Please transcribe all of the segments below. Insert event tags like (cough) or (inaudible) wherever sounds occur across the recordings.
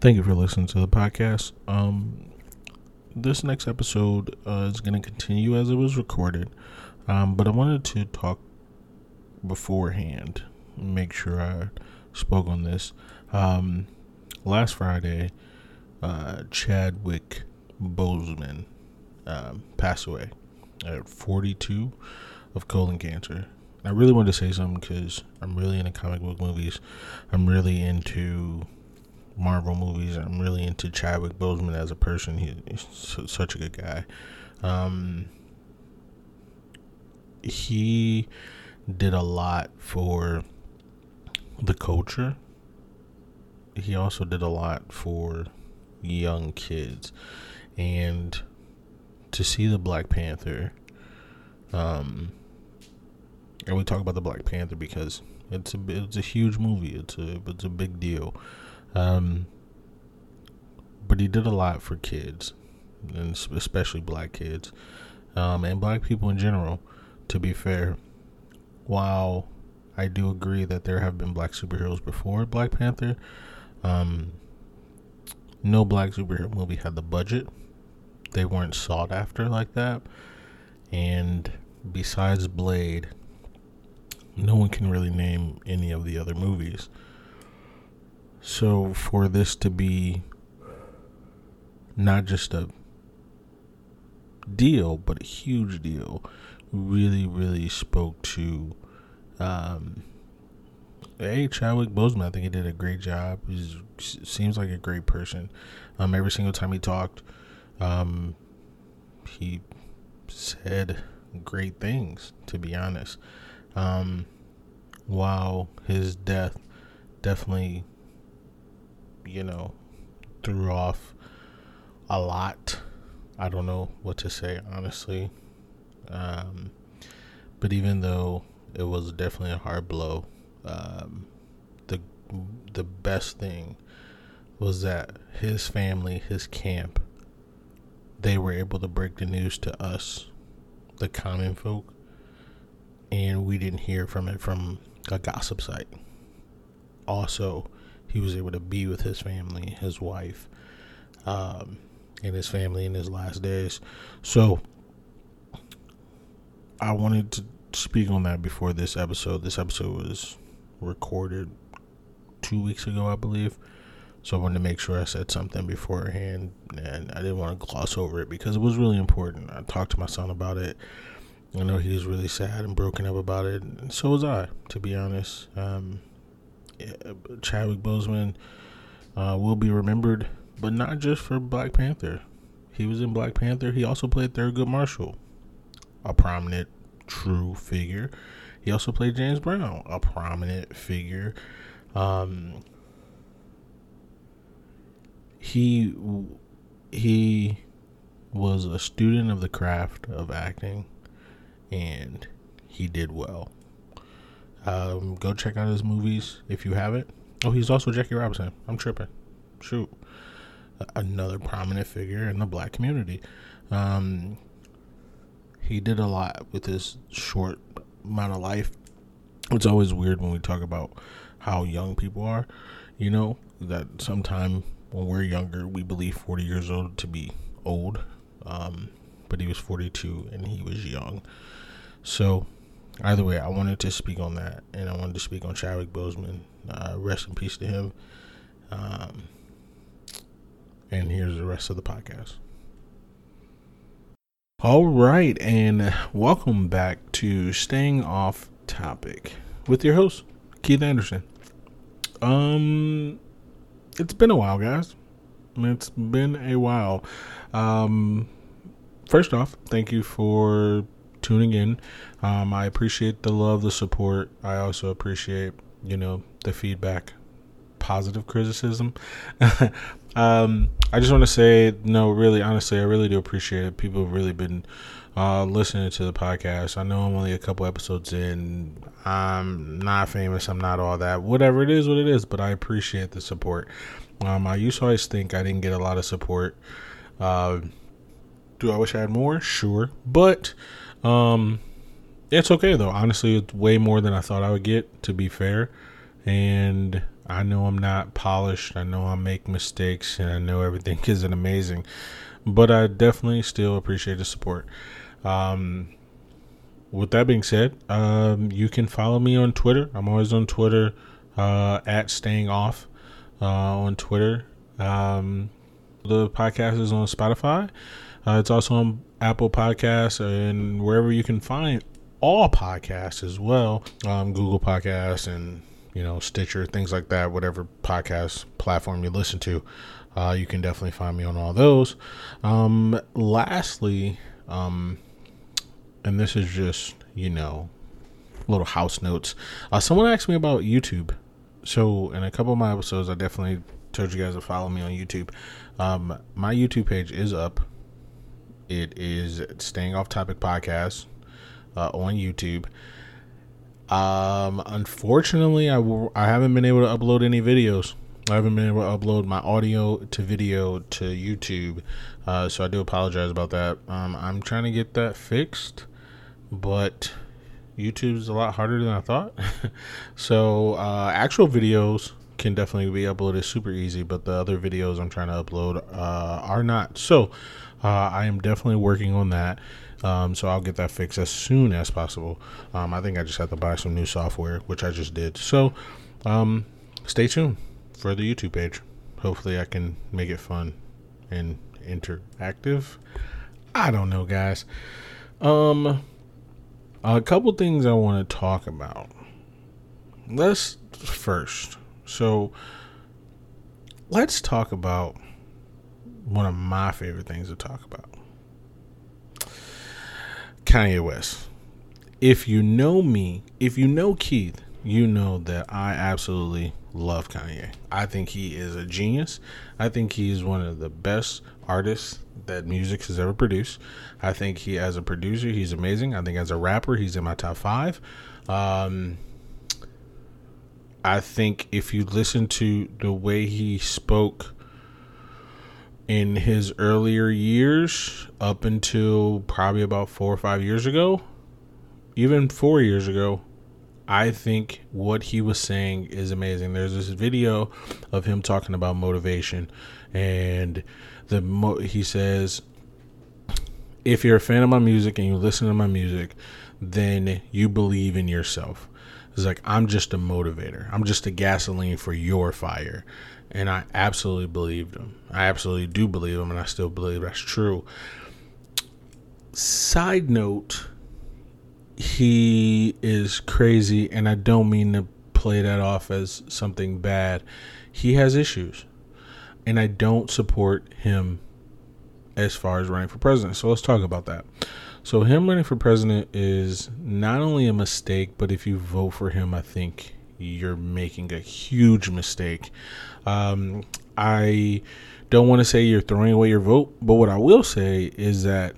Thank you for listening to the podcast. Um, this next episode uh, is going to continue as it was recorded, um, but I wanted to talk beforehand, make sure I spoke on this. Um, last Friday, uh, Chadwick Boseman um, passed away at 42 of colon cancer. I really wanted to say something because I'm really into comic book movies. I'm really into Marvel movies. I'm really into Chadwick Boseman as a person. he's such a good guy. Um, he did a lot for the culture. He also did a lot for young kids. And to see the Black Panther, um, and we talk about the Black Panther because it's a it's a huge movie. It's a it's a big deal. Um, but he did a lot for kids, and especially black kids, um, and black people in general. To be fair, while I do agree that there have been black superheroes before Black Panther, um, no black superhero movie had the budget. They weren't sought after like that. And besides Blade, no one can really name any of the other movies. So for this to be not just a deal, but a huge deal, really, really spoke to um, hey Chadwick Boseman. I think he did a great job. He seems like a great person. Um, every single time he talked, um, he said great things. To be honest, um, while his death definitely, you know, threw off a lot. I don't know what to say honestly. Um, but even though it was definitely a hard blow, um, the the best thing was that his family, his camp, they were able to break the news to us, the common folk, and we didn't hear from it from a gossip site. Also, he was able to be with his family, his wife, um, and his family in his last days. So, I wanted to speak on that before this episode. This episode was recorded two weeks ago, I believe. So I wanted to make sure I said something beforehand, and I didn't want to gloss over it because it was really important. I talked to my son about it. I know he was really sad and broken up about it, and so was I, to be honest. Um, Chadwick Boseman uh, will be remembered, but not just for Black Panther. He was in Black Panther. He also played Thurgood Marshall, a prominent, true figure he also played James Brown, a prominent figure. Um, he he was a student of the craft of acting, and he did well. Um, go check out his movies if you haven't. Oh, he's also Jackie Robinson. I'm tripping. Shoot, another prominent figure in the black community. Um, he did a lot with his short amount of life. It's always weird when we talk about how young people are, you know, that sometime when we're younger, we believe 40 years old to be old. Um, but he was 42 and he was young. So, either way, I wanted to speak on that and I wanted to speak on Chadwick Boseman. Uh, rest in peace to him. Um, and here's the rest of the podcast. All right, and welcome back to Staying Off Topic with your host, Keith Anderson. Um, it's been a while, guys. It's been a while. Um, first off, thank you for tuning in. Um, I appreciate the love, the support. I also appreciate, you know, the feedback, positive criticism. (laughs) Um, I just want to say, no, really, honestly, I really do appreciate it. People have really been uh, listening to the podcast. I know I'm only a couple episodes in. I'm not famous. I'm not all that. Whatever it is, what it is. But I appreciate the support. Um, I used to always think I didn't get a lot of support. Uh, do I wish I had more? Sure, but um, it's okay though. Honestly, it's way more than I thought I would get. To be fair, and I know I'm not polished. I know I make mistakes, and I know everything (laughs) isn't amazing, but I definitely still appreciate the support. Um, with that being said, um, you can follow me on Twitter. I'm always on Twitter uh, at Staying Off uh, on Twitter. Um, the podcast is on Spotify. Uh, it's also on Apple Podcasts and wherever you can find all podcasts as well. Um, Google Podcasts and you know Stitcher, things like that. Whatever podcast platform you listen to, uh, you can definitely find me on all those. Um, lastly, um, and this is just you know little house notes. Uh, someone asked me about YouTube. So in a couple of my episodes, I definitely told you guys to follow me on YouTube. Um, my YouTube page is up. It is Staying Off Topic Podcast uh, on YouTube. Um, unfortunately, I w- I haven't been able to upload any videos. I haven't been able to upload my audio to video to YouTube, uh, so I do apologize about that. Um, I'm trying to get that fixed, but YouTube's a lot harder than I thought. (laughs) so uh, actual videos can definitely be uploaded super easy, but the other videos I'm trying to upload uh, are not. So uh, I am definitely working on that. Um, so I'll get that fixed as soon as possible. Um, I think I just have to buy some new software, which I just did. So um, stay tuned for the YouTube page. Hopefully, I can make it fun and interactive. I don't know, guys. Um, a couple things I want to talk about. Let's first. So, let's talk about one of my favorite things to talk about. Kanye West. If you know me, if you know Keith, you know that I absolutely love Kanye. I think he is a genius. I think he is one of the best artists that music has ever produced. I think he, as a producer, he's amazing. I think as a rapper, he's in my top five. Um, I think if you listen to the way he spoke in his earlier years up until probably about four or five years ago, even four years ago, I think what he was saying is amazing. There's this video of him talking about motivation, and the mo- he says, "If you're a fan of my music and you listen to my music, then you believe in yourself." It's like I'm just a motivator. I'm just a gasoline for your fire and I absolutely believed him. I absolutely do believe him, and I still believe that's true. Side note, he is crazy, and I don't mean to play that off as something bad. He has issues, and I don't support him as far as running for president. So let's talk about that. So, him running for president is not only a mistake, but if you vote for him, I think you're making a huge mistake. Um, I don't want to say you're throwing away your vote, but what I will say is that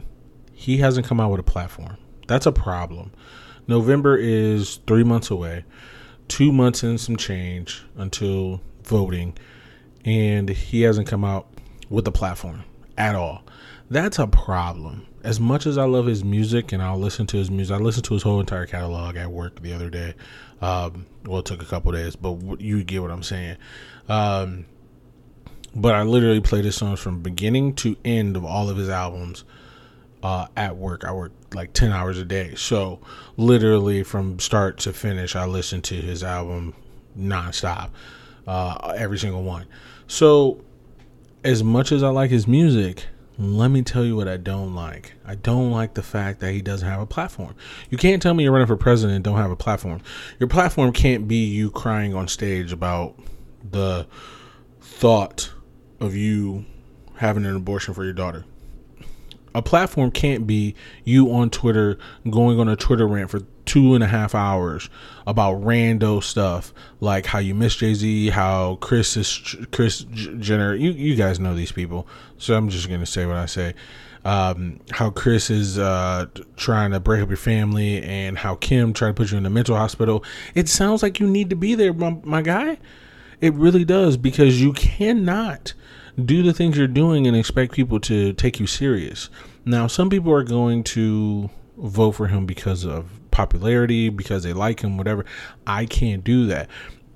he hasn't come out with a platform. That's a problem. November is three months away, two months and some change until voting, and he hasn't come out with a platform at all. That's a problem. As much as I love his music and I'll listen to his music, I listened to his whole entire catalog at work the other day. Um, well, it took a couple days, but you get what I'm saying. Um, but I literally played his songs from beginning to end of all of his albums uh, at work. I work like 10 hours a day. So, literally from start to finish, I listen to his album nonstop, uh, every single one. So, as much as I like his music, let me tell you what I don't like. I don't like the fact that he doesn't have a platform. You can't tell me you're running for president and don't have a platform. Your platform can't be you crying on stage about the thought of you having an abortion for your daughter. A platform can't be you on Twitter going on a Twitter rant for two and a half hours about rando stuff like how you miss Jay Z, how Kris is Kris Jenner. You you guys know these people, so I'm just gonna say what I say. Um, how Kris is uh, trying to break up your family, and how Kim tried to put you in a mental hospital. It sounds like you need to be there, my, my guy. It really does because you cannot do the things you're doing and expect people to take you serious. Now, some people are going to vote for him because of popularity, because they like him, whatever. I can't do that.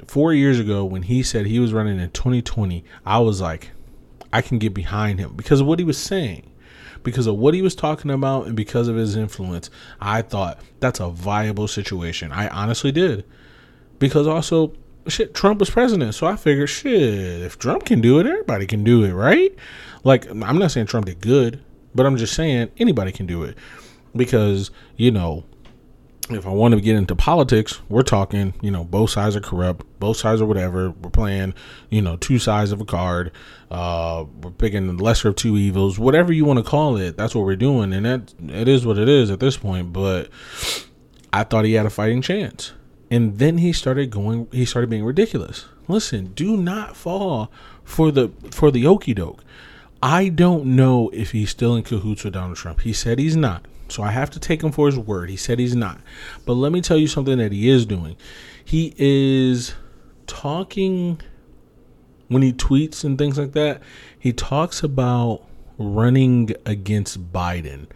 four years ago when he said he was running in 2020, I was like, I can get behind him because of what he was saying, because of what he was talking about, and because of his influence. I thought that's a viable situation. I honestly did. Because also, shit, Trump was president. So I figured, shit, if Trump can do it, everybody can do it, right? Like, I'm not saying Trump did good, but I'm just saying anybody can do it. Because, you know, if I want to get into politics, we're talking, you know, both sides are corrupt, both sides are whatever. We're playing, you know, two sides of a card. Uh, we're picking the lesser of two evils, whatever you want to call it. That's what we're doing, and that it is what it is at this point. But I thought he had a fighting chance, and then he started going. He started being ridiculous. Listen, do not fall for the for the okey doke. I don't know if he's still in cahoots with Donald Trump. He said he's not. So I have to take him for his word. He said he's not. But let me tell you something that he is doing. He is talking when he tweets and things like that. He talks about running against Biden,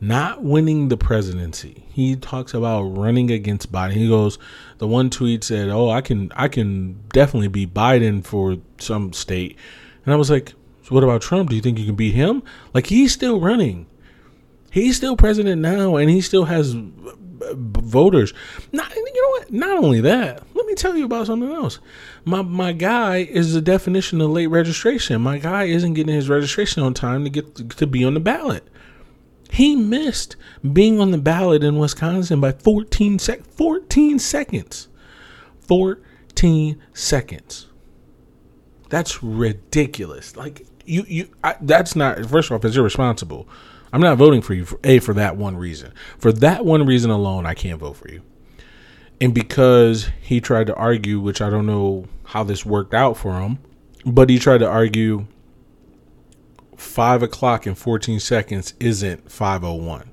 not winning the presidency. He talks about running against Biden. He goes, the one tweet said, "Oh, I can I can definitely beat Biden for some state." And I was like, so what about Trump? Do you think you can beat him? Like he's still running. He's still president now, and he still has voters. Not you know what? Not only that, let me tell you about something else. My my guy is the definition of late registration. My guy isn't getting his registration on time to get to, to be on the ballot. He missed being on the ballot in Wisconsin by 14 sec 14 seconds. 14 seconds. That's ridiculous. Like you you I, that's not first off it's irresponsible I'm not voting for you for a for that one reason. For that one reason alone, I can't vote for you. And because he tried to argue, which I don't know how this worked out for him, but he tried to argue five o'clock and 14 seconds isn't 501.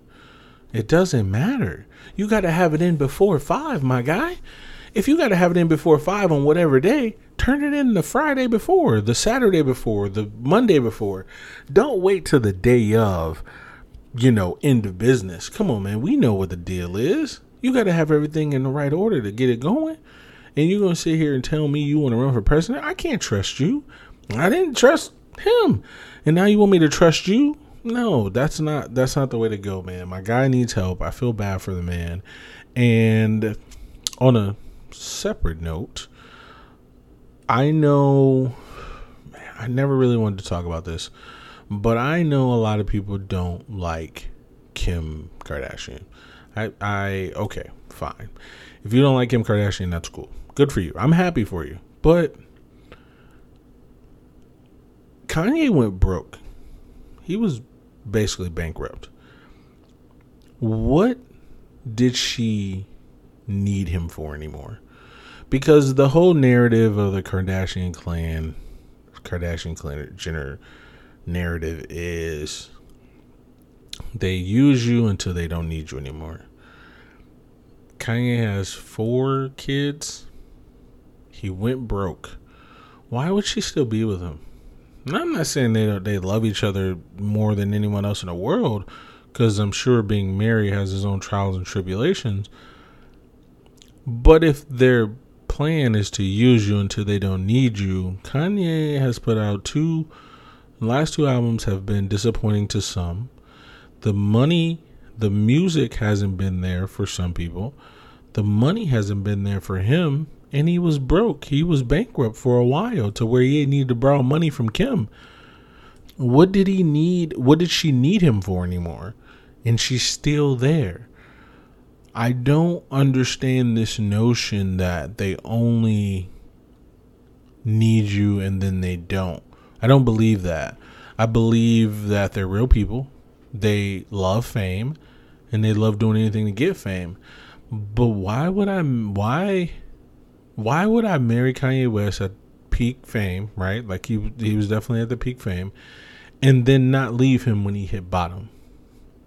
It doesn't matter. You got to have it in before five, my guy. If you got to have it in before five on whatever day, turn it in the Friday before, the Saturday before, the Monday before. Don't wait till the day of you know, end of business. Come on, man. We know what the deal is. You got to have everything in the right order to get it going. And you're going to sit here and tell me you want to run for president? I can't trust you. I didn't trust him. And now you want me to trust you? No, that's not that's not the way to go, man. My guy needs help. I feel bad for the man. And on a separate note, I know I never really wanted to talk about this but I know a lot of people don't like Kim Kardashian. I, I, okay, fine. If you don't like Kim Kardashian, that's cool. Good for you. I'm happy for you. But Kanye went broke. He was basically bankrupt. What did she need him for anymore? Because the whole narrative of the Kardashian clan, Kardashian clan Jenner narrative is they use you until they don't need you anymore. Kanye has four kids. He went broke. Why would she still be with him? And I'm not saying they they love each other more than anyone else in the world, because I'm sure being married has its own trials and tribulations. But if their plan is to use you until they don't need you, Kanye has put out two the last two albums have been disappointing to some. The money, the music hasn't been there for some people. The money hasn't been there for him, and he was broke. He was bankrupt for a while to where he needed to borrow money from Kim. What did he need? What did she need him for anymore? And she's still there. I don't understand this notion that they only need you and then they don't. I don't believe that. I believe that they're real people. They love fame and they love doing anything to get fame. But why would I why why would I marry Kanye West at peak fame, right? Like he he was definitely at the peak fame and then not leave him when he hit bottom.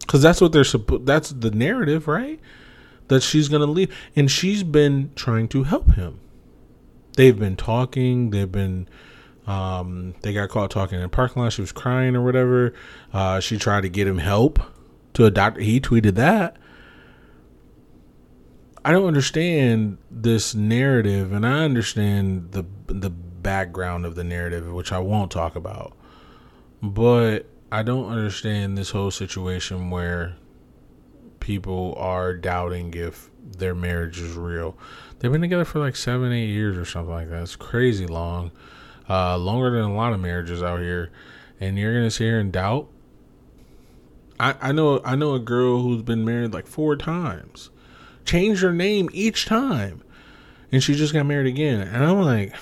Cuz that's what they're supposed that's the narrative, right? That she's going to leave and she's been trying to help him. They've been talking, they've been um, they got caught talking in the parking lot. She was crying or whatever. Uh, she tried to get him help to a doctor. He tweeted that. I don't understand this narrative, and I understand the the background of the narrative, which I won't talk about. But I don't understand this whole situation where people are doubting if their marriage is real. They've been together for like seven, eight years or something like that. It's crazy long, uh, longer than a lot of marriages out here. And you're gonna sit here and doubt. I, I know I know a girl who's been married like four times, changed her name each time, and she just got married again. And I'm like,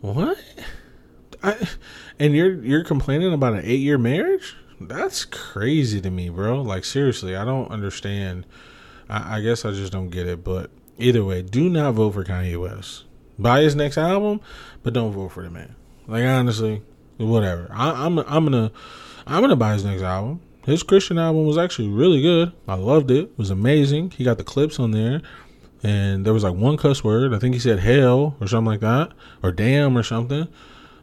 what? I, and you're you're complaining about an eight year marriage? That's crazy to me, bro. Like seriously, I don't understand. I, I guess I just don't get it. But either way, do not vote for Kanye West. Buy his next album, but don't vote for the man. Like honestly, whatever. I, I'm I'm gonna I'm gonna buy his next album. His Christian album was actually really good. I loved it. It was amazing. He got the clips on there and there was like one cuss word. I think he said hell or something like that, or damn or something,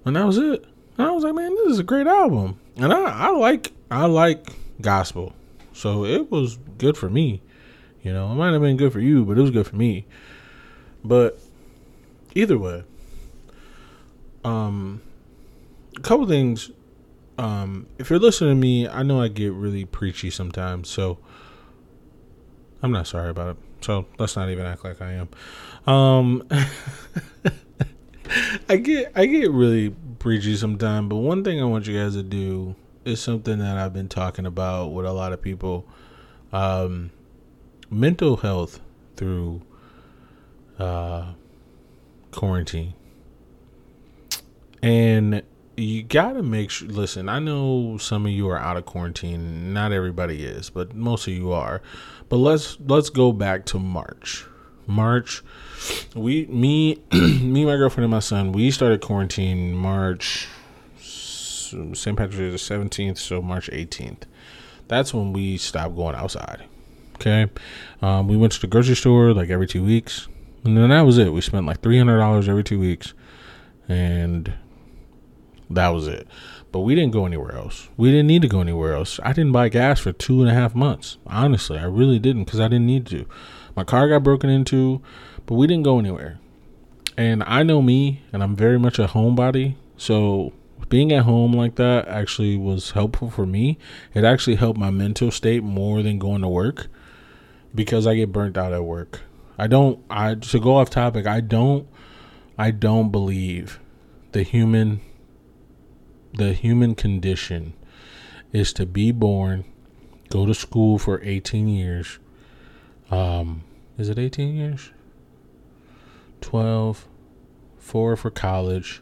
and that was it. And I was like, man, this is a great album, and I, I like I like gospel, so it was good for me. You know, it might have been good for you, but it was good for me. But either way, um, a couple things. Um, if you're listening to me, I know I get really preachy sometimes, so I'm not sorry about it. So let's not even act like I am. Um, (laughs) I get I get really preachy sometimes, but one thing I want you guys to do is something that I've been talking about with a lot of people. Um, mental health through uh, quarantine, and you gotta make sure. Listen, I know some of you are out of quarantine. Not everybody is, but most of you are. But let's let's go back to March. March, we me (clears throat) me my girlfriend and my son we started quarantine March. St. Patrick's Day the seventeenth, so March eighteenth. That's when we stopped going outside. Okay, um, we went to the grocery store like every two weeks, and then that was it. We spent like three hundred dollars every two weeks, and that was it. But we didn't go anywhere else. We didn't need to go anywhere else. I didn't buy gas for two and a half months. Honestly, I really didn't because I didn't need to. My car got broken into, but we didn't go anywhere. And I know me, and I'm very much a homebody. So being at home like that actually was helpful for me. It actually helped my mental state more than going to work because I get burnt out at work. I don't I to go off topic, I don't I don't believe the human the human condition is to be born, go to school for 18 years. Um, is it 18 years? 12, 4 for college,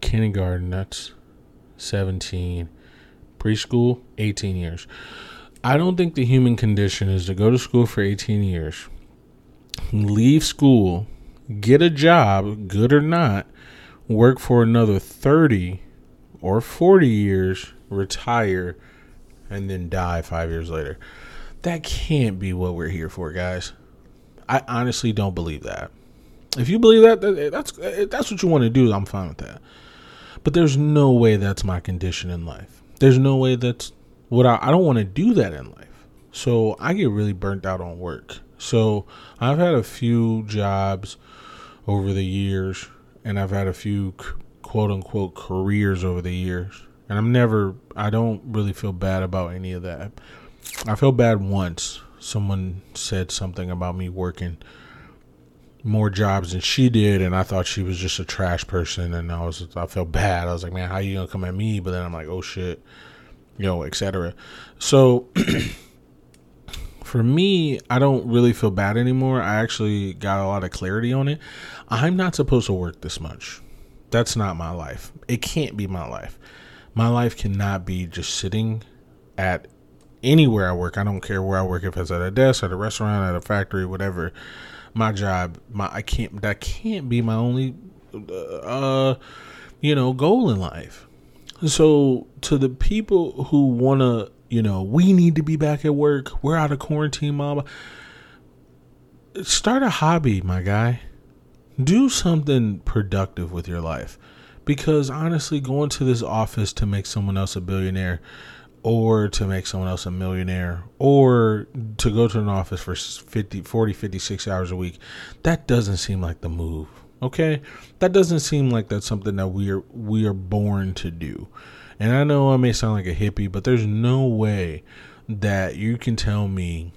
kindergarten, that's 17, preschool, 18 years. I don't think the human condition is to go to school for 18 years, leave school, get a job, good or not, work for another 30 or 40 years, retire, and then die five years later. That can't be what we're here for, guys. I honestly don't believe that. If you believe that, eh, that's eh, that's what you want to do. I'm fine with that. But there's no way that's my condition in life. There's no way that's what I, I don't want to do that in life. So I get really burnt out on work. So I've had a few jobs over the years, and I've had a few quote unquote careers over the years. And I'm never, I don't really feel bad about any of that. I feel bad once someone said something about me working more jobs than she did, and I thought she was just a trash person, and I was, I felt bad. I was like, man, how you gonna come at me? But then I'm like, oh shit, you know, etc. So (clears throat) for me, I don't really feel bad anymore. I actually got a lot of clarity on it. I'm not supposed to work this much. That's not my life. It can't be my life. My life cannot be just sitting at anywhere I work. I don't care where I work, if it's at a desk, at a restaurant, at a factory, whatever. My job, my I can't. That can't be my only, uh, you know, goal in life. So to the people who wanna, you know, we need to be back at work. We're out of quarantine, mama. Start a hobby, my guy do something productive with your life because honestly going to this office to make someone else a billionaire or to make someone else a millionaire or to go to an office for 50 40 56 hours a week that doesn't seem like the move okay that doesn't seem like that's something that we are we are born to do and i know i may sound like a hippie but there's no way that you can tell me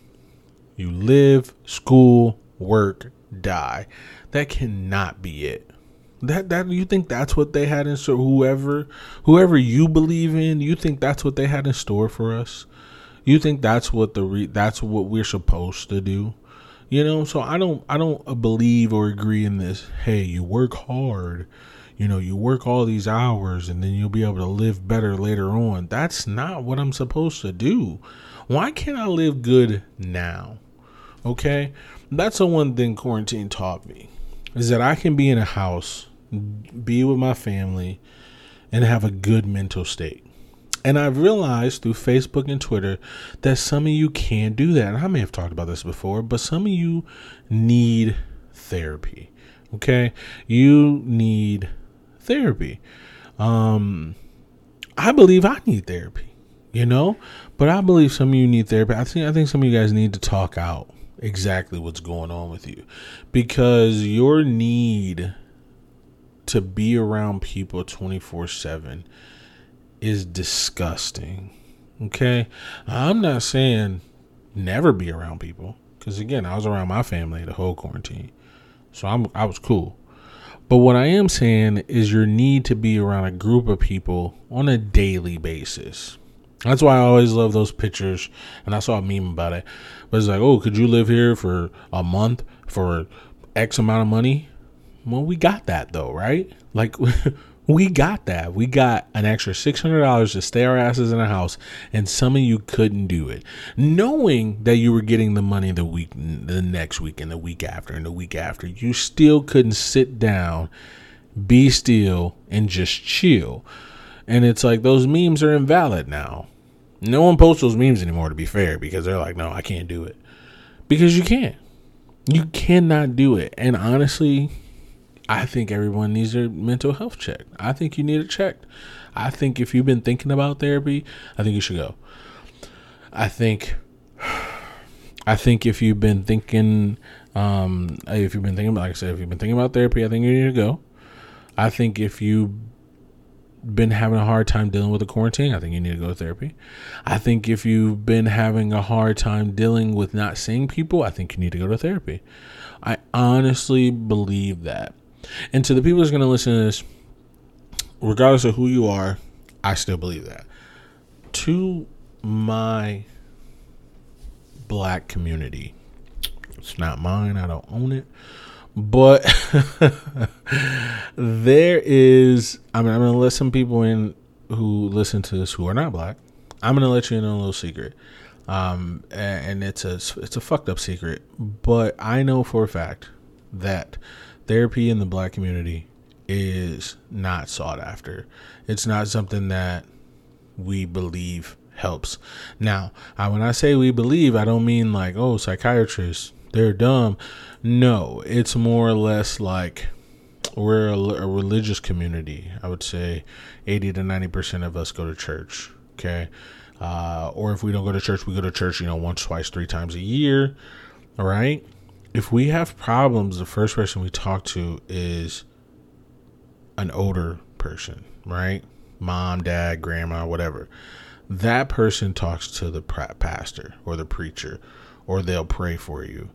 you live school work die that cannot be it that that you think that's what they had in store? Whoever whoever you believe in, you think that's what they had in store for us? You think that's what the re, that's what we're supposed to do? You know, so I don't I don't believe or agree in this. Hey, you work hard, you know, you work all these hours and then you'll be able to live better later on. That's not what I'm supposed to do. Why can't I live good now? Okay? That's the one thing quarantine taught me. Is that I can be in a house be with my family, and have a good mental state. And I've realized through Facebook and Twitter that some of you can't do that. And I may have talked about this before, but some of you need therapy. Okay? You need therapy. Um I believe I need therapy, you know? But I believe some of you need therapy. I think I think some of you guys need to talk out exactly what's going on with you because your need to be around people 24 7 is disgusting. Okay? I'm not saying never be around people because again, I was around my family the whole quarantine. So I'm I was cool. But what I am saying is your need to be around a group of people on a daily basis. That's why I always love those pictures. And I saw a meme about it. But it's like, oh, could you live here for a month for X amount of money? Well, we got that though, right? Like (laughs) we got that. We got an extra $600 to stay our asses in a house and some of you couldn't do it. Knowing that you were getting the money the week the next week and the week after and the week after, you still couldn't sit down, be still and just chill. And it's like those memes are invalid now. No one posts those memes anymore to be fair because they're like, "No, I can't do it." Because you can't. You cannot do it. And honestly, I think everyone needs their mental health checked. I think you need it checked. I think if you've been thinking about therapy, I think you should go. I think I think if you've been thinking um if you've been thinking about like I said, if you've been thinking about therapy, I think you need to go. I think if you've been having a hard time dealing with the quarantine, I think you need to go to therapy. I think if you've been having a hard time dealing with not seeing people, I think you need to go to therapy. I honestly believe that. And to the people that's going to listen to this, regardless of who you are, I still believe that. To my black community, it's not mine, I don't own it. But (laughs) there is, I mean, I'm going to let some people in who listen to this who are not black. I'm going to let you in on a little secret. Um, and it's a it's a fucked up secret, but I know for a fact that therapy in the black community is not sought after. It's not something that we believe helps. Now, I, when I say we believe, I don't mean like, oh, psychiatrists, they're dumb. No, it's more or less like we're a, a religious community. I would say 80 to 90% of us go to church. Okay. Uh, or if we don't go to church, we go to church, you know, once, twice, three times a year. All right if we have problems, the first person we talk to is an older person, right? Mom, dad, grandma, whatever. That person talks to the pastor or the preacher, or they'll pray for you.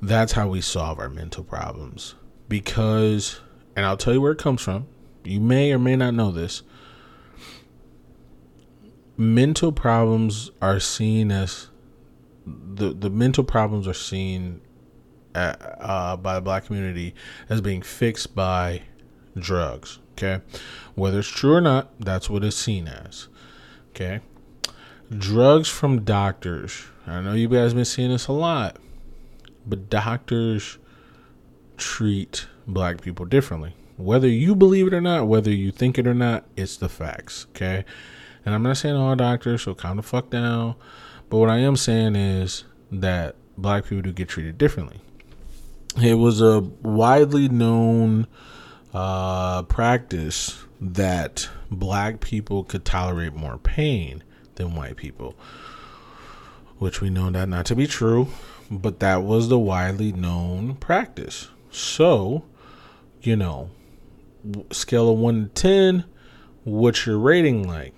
That's how we solve our mental problems. Because, and I'll tell you where it comes from. You may or may not know this. Mental problems are seen as the the mental problems are seen uh, by the black community as being fixed by drugs. Okay, whether it's true or not, that's what it's seen as. Okay, drugs from doctors. I know you guys been seeing this a lot, but doctors treat black people differently. Whether you believe it or not, whether you think it or not, it's the facts. Okay, and I'm not saying all doctors, so calm the fuck down. But what I am saying is that black people do get treated differently it was a widely known uh, practice that black people could tolerate more pain than white people, which we know that not to be true, but that was the widely known practice. So, you know, scale of 1 to 10, what's your rating like?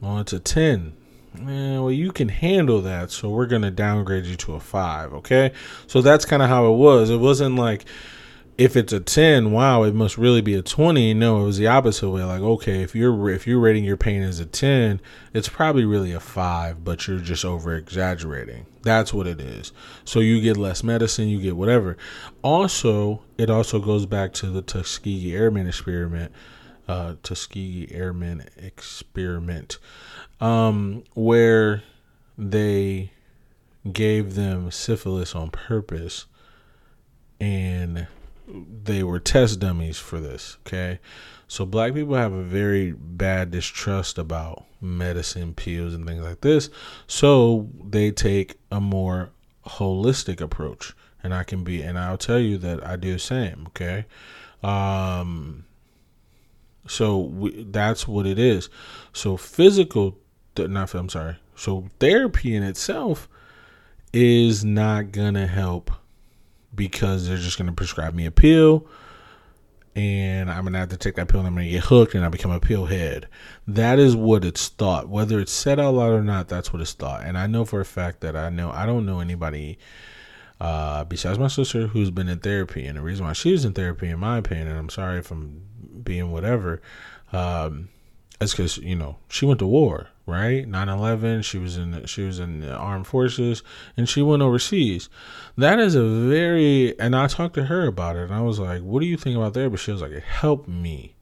Well, it's a 10. Eh, well, you can handle that, so we're going to downgrade you to a 5, okay? So that's kind of how it was. It wasn't like if it's a 10 wow it must really be a 20 no it was the opposite way. Like okay if you're if you're rating your pain as a 10 it's probably really a 5 but you're just over exaggerating that's what it is. So you get less medicine you get whatever. Also it also goes back to the tuskegee airmen experiment uh, tuskegee airmen experiment um, where they gave them syphilis on purpose and they were test dummies for this. Okay, so black people have a very bad distrust about medicine, pills, and things like this. So they take a more holistic approach, and I can be, and I'll tell you that I do the same. Okay, um, so we, that's what it is. So physical, not I'm sorry. So therapy in itself is not gonna help because they're just to prescribe me a pill and I'm gonna have to take that pill and I'm gonna get hooked and I become a pill head. That is what it's thought. Whether it's said out loud or not, that's what it's thought. And I know for a fact that I know I don't know anybody uh, besides my sister who's been in therapy. And the reason why she's in therapy, in my opinion, and I'm sorry if I'm being whatever, um, is because you know she went to war right? 9-11 she was in the, she was in the armed forces and she went overseas. That is a very and i talked to her about it and i was like what do you think about there? But she was like it helped me.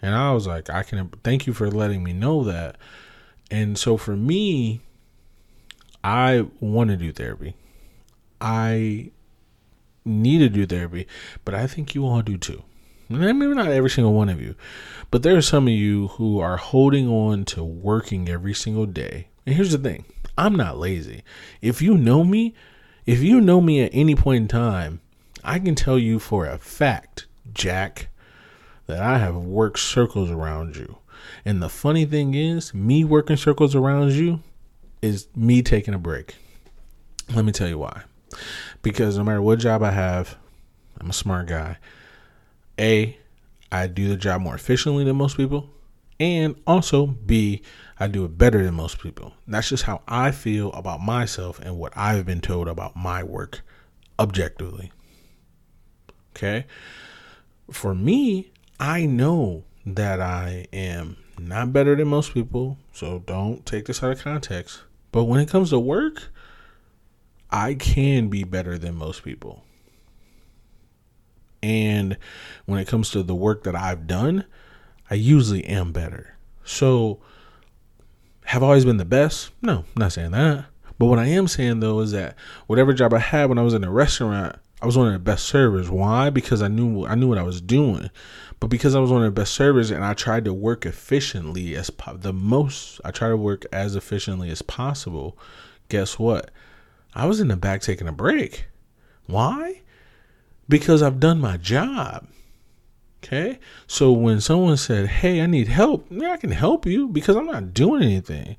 And i was like i can thank you for letting me know that. And so for me i want to do therapy. I need to do therapy but i think you all do too maybe not every single one of you, but there are some of you who are holding on to working every single day. And here's the thing I'm not lazy. If you know me, if you know me at any point in time, I can tell you for a fact, Jack, that I have worked circles around you. And the funny thing is, me working circles around you is me taking a break. Let me tell you why. Because no matter what job I have, I'm a smart guy. A, I do the job more efficiently than most people. And also, B, I do it better than most people. That's just how I feel about myself and what I've been told about my work objectively. Okay. For me, I know that I am not better than most people. So don't take this out of context. But when it comes to work, I can be better than most people. And when it comes to the work that I've done, I usually am better. So, have I always been the best? No, I'm not saying that. But what I am saying though is that whatever job I had when I was in a restaurant, I was one of the best servers. Why? Because I knew I knew what I was doing. But because I was one of the best servers and I tried to work efficiently as po- the most, I try to work as efficiently as possible. Guess what? I was in the back taking a break. Why? Because I've done my job. Okay. So when someone said, Hey, I need help, I can help you because I'm not doing anything.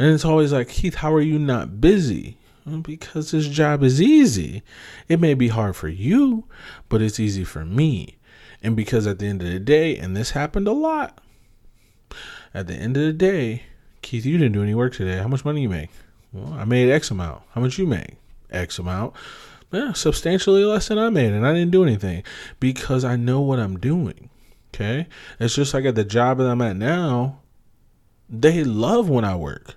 And it's always like, Keith, how are you not busy? because this job is easy. It may be hard for you, but it's easy for me. And because at the end of the day, and this happened a lot, at the end of the day, Keith, you didn't do any work today. How much money you make? Well, I made X amount. How much you make? X amount yeah, substantially less than I made, and I didn't do anything because I know what I'm doing. Okay, it's just like at the job that I'm at now. They love when I work.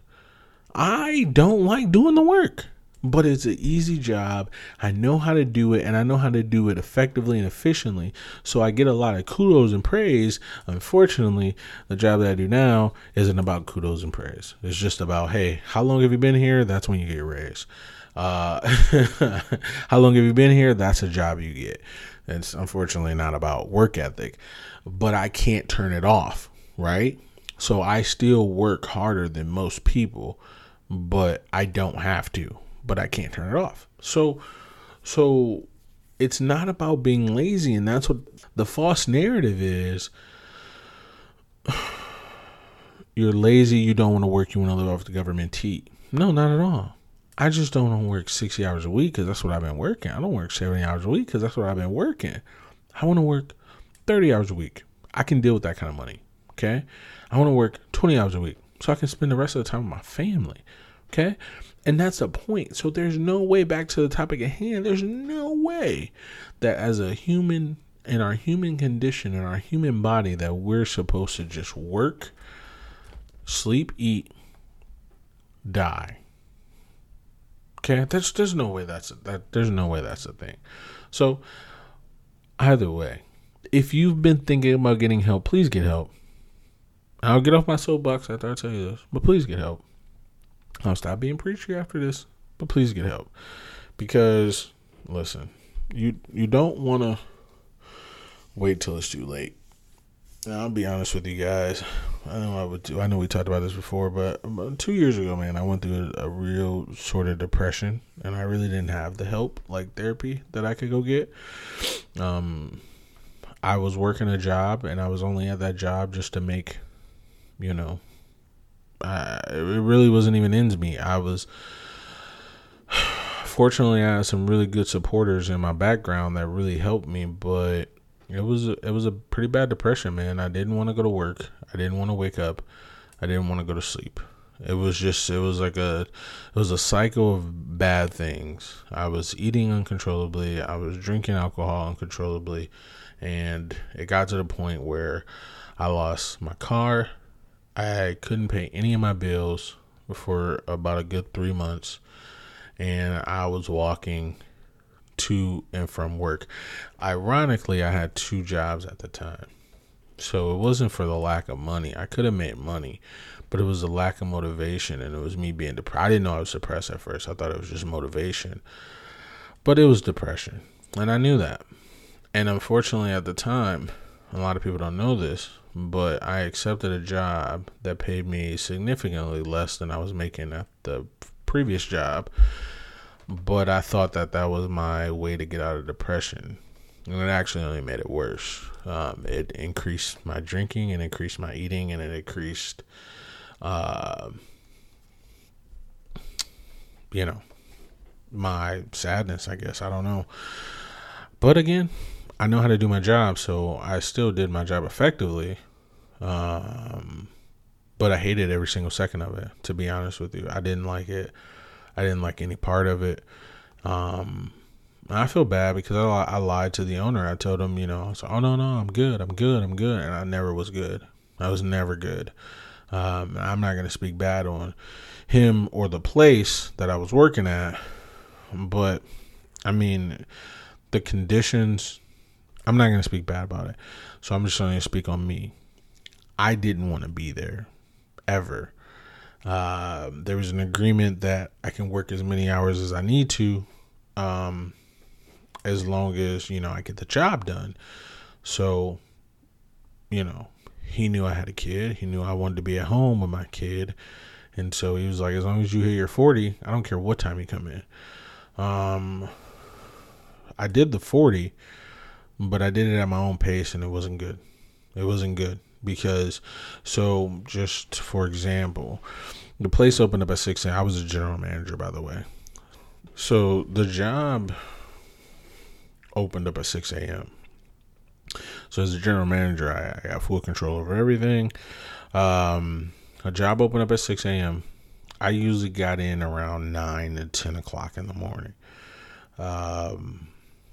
I don't like doing the work, but it's an easy job. I know how to do it, and I know how to do it effectively and efficiently. So I get a lot of kudos and praise. Unfortunately, the job that I do now isn't about kudos and praise. It's just about, hey, how long have you been here? That's when you get raised. Uh, (laughs) how long have you been here? That's a job you get. It's unfortunately not about work ethic, but I can't turn it off, right? So I still work harder than most people, but I don't have to, but I can't turn it off. So, so it's not about being lazy, and that's what the false narrative is. (sighs) you're lazy, you don't want to work, you want to live off the government tea. No, not at all. I just don't work 60 hours a week because that's what I've been working. I don't work 70 hours a week because that's what I've been working. I want to work 30 hours a week. I can deal with that kind of money. Okay. I want to work 20 hours a week so I can spend the rest of the time with my family. Okay. And that's the point. So there's no way back to the topic at hand. There's no way that as a human in our human condition, in our human body, that we're supposed to just work, sleep, eat, die. Okay, there's there's no way that's a, that there's no way that's a thing. So either way, if you've been thinking about getting help, please get help. I'll get off my soapbox after I tell you this, but please get help. I'll stop being preachy after this, but please get help because listen, you you don't want to wait till it's too late. I'll be honest with you guys. I know I would. I know we talked about this before, but two years ago, man, I went through a, a, real sort of depression, and I really didn't have the help, like therapy, that I could go get. Um, I was working a job, and I was only at that job just to make, you know, I, it really wasn't even ends me. I was. (sighs) Fortunately, I had some really good supporters in my background that really helped me, but it was it was a pretty bad depression, man. I didn't want to go to work. I didn't want to wake up. I didn't want to go to sleep. It was just it was like a it was a cycle of bad things. I was eating uncontrollably. I was drinking alcohol uncontrollably, and it got to the point where I lost my car. I couldn't pay any of my bills for about a good 3 months and I was walking to and from work. Ironically, I had two jobs at the time. So it wasn't for the lack of money. I could have made money, but it was the lack of motivation and it was me being depressed. I didn't know I was depressed at first. I thought it was just motivation. But it was depression. And I knew that. And unfortunately at the time, a lot of people don't know this, but I accepted a job that paid me significantly less than I was making at the previous job but I thought that that was my way to get out of depression. And it actually only made it worse. Um, it increased my drinking and increased my eating and it increased, uh, you know, my sadness, I guess. I don't know. But again, I know how to do my job, so I still did my job effectively. Um, but I hated every single second of it, to be honest with you. I didn't like it. I didn't like any part of it. Um, I feel bad because I, I lied to the owner. I told him, you know, I was like, oh no, no, I'm good, I'm good, I'm good, and I never was good. I was never good. Um, I'm not gonna speak bad on him or the place that I was working at, but I mean, the conditions. I'm not gonna speak bad about it, so I'm just gonna speak on me. I didn't want to be there, ever. Uh, there was an agreement that I can work as many hours as I need to, um, as long as you know I get the job done. So, you know, he knew I had a kid. He knew I wanted to be at home with my kid, and so he was like, "As long as you hit your 40, I don't care what time you come in." Um, I did the 40, but I did it at my own pace, and it wasn't good. It wasn't good because so just for example the place opened up at 6 a.m. i was a general manager by the way. So the job opened up at 6 a.m so as a general manager i, I got full control over everything. Um, a job opened up at 6 a.m i usually got in around 9 to 10 o'clock in the morning um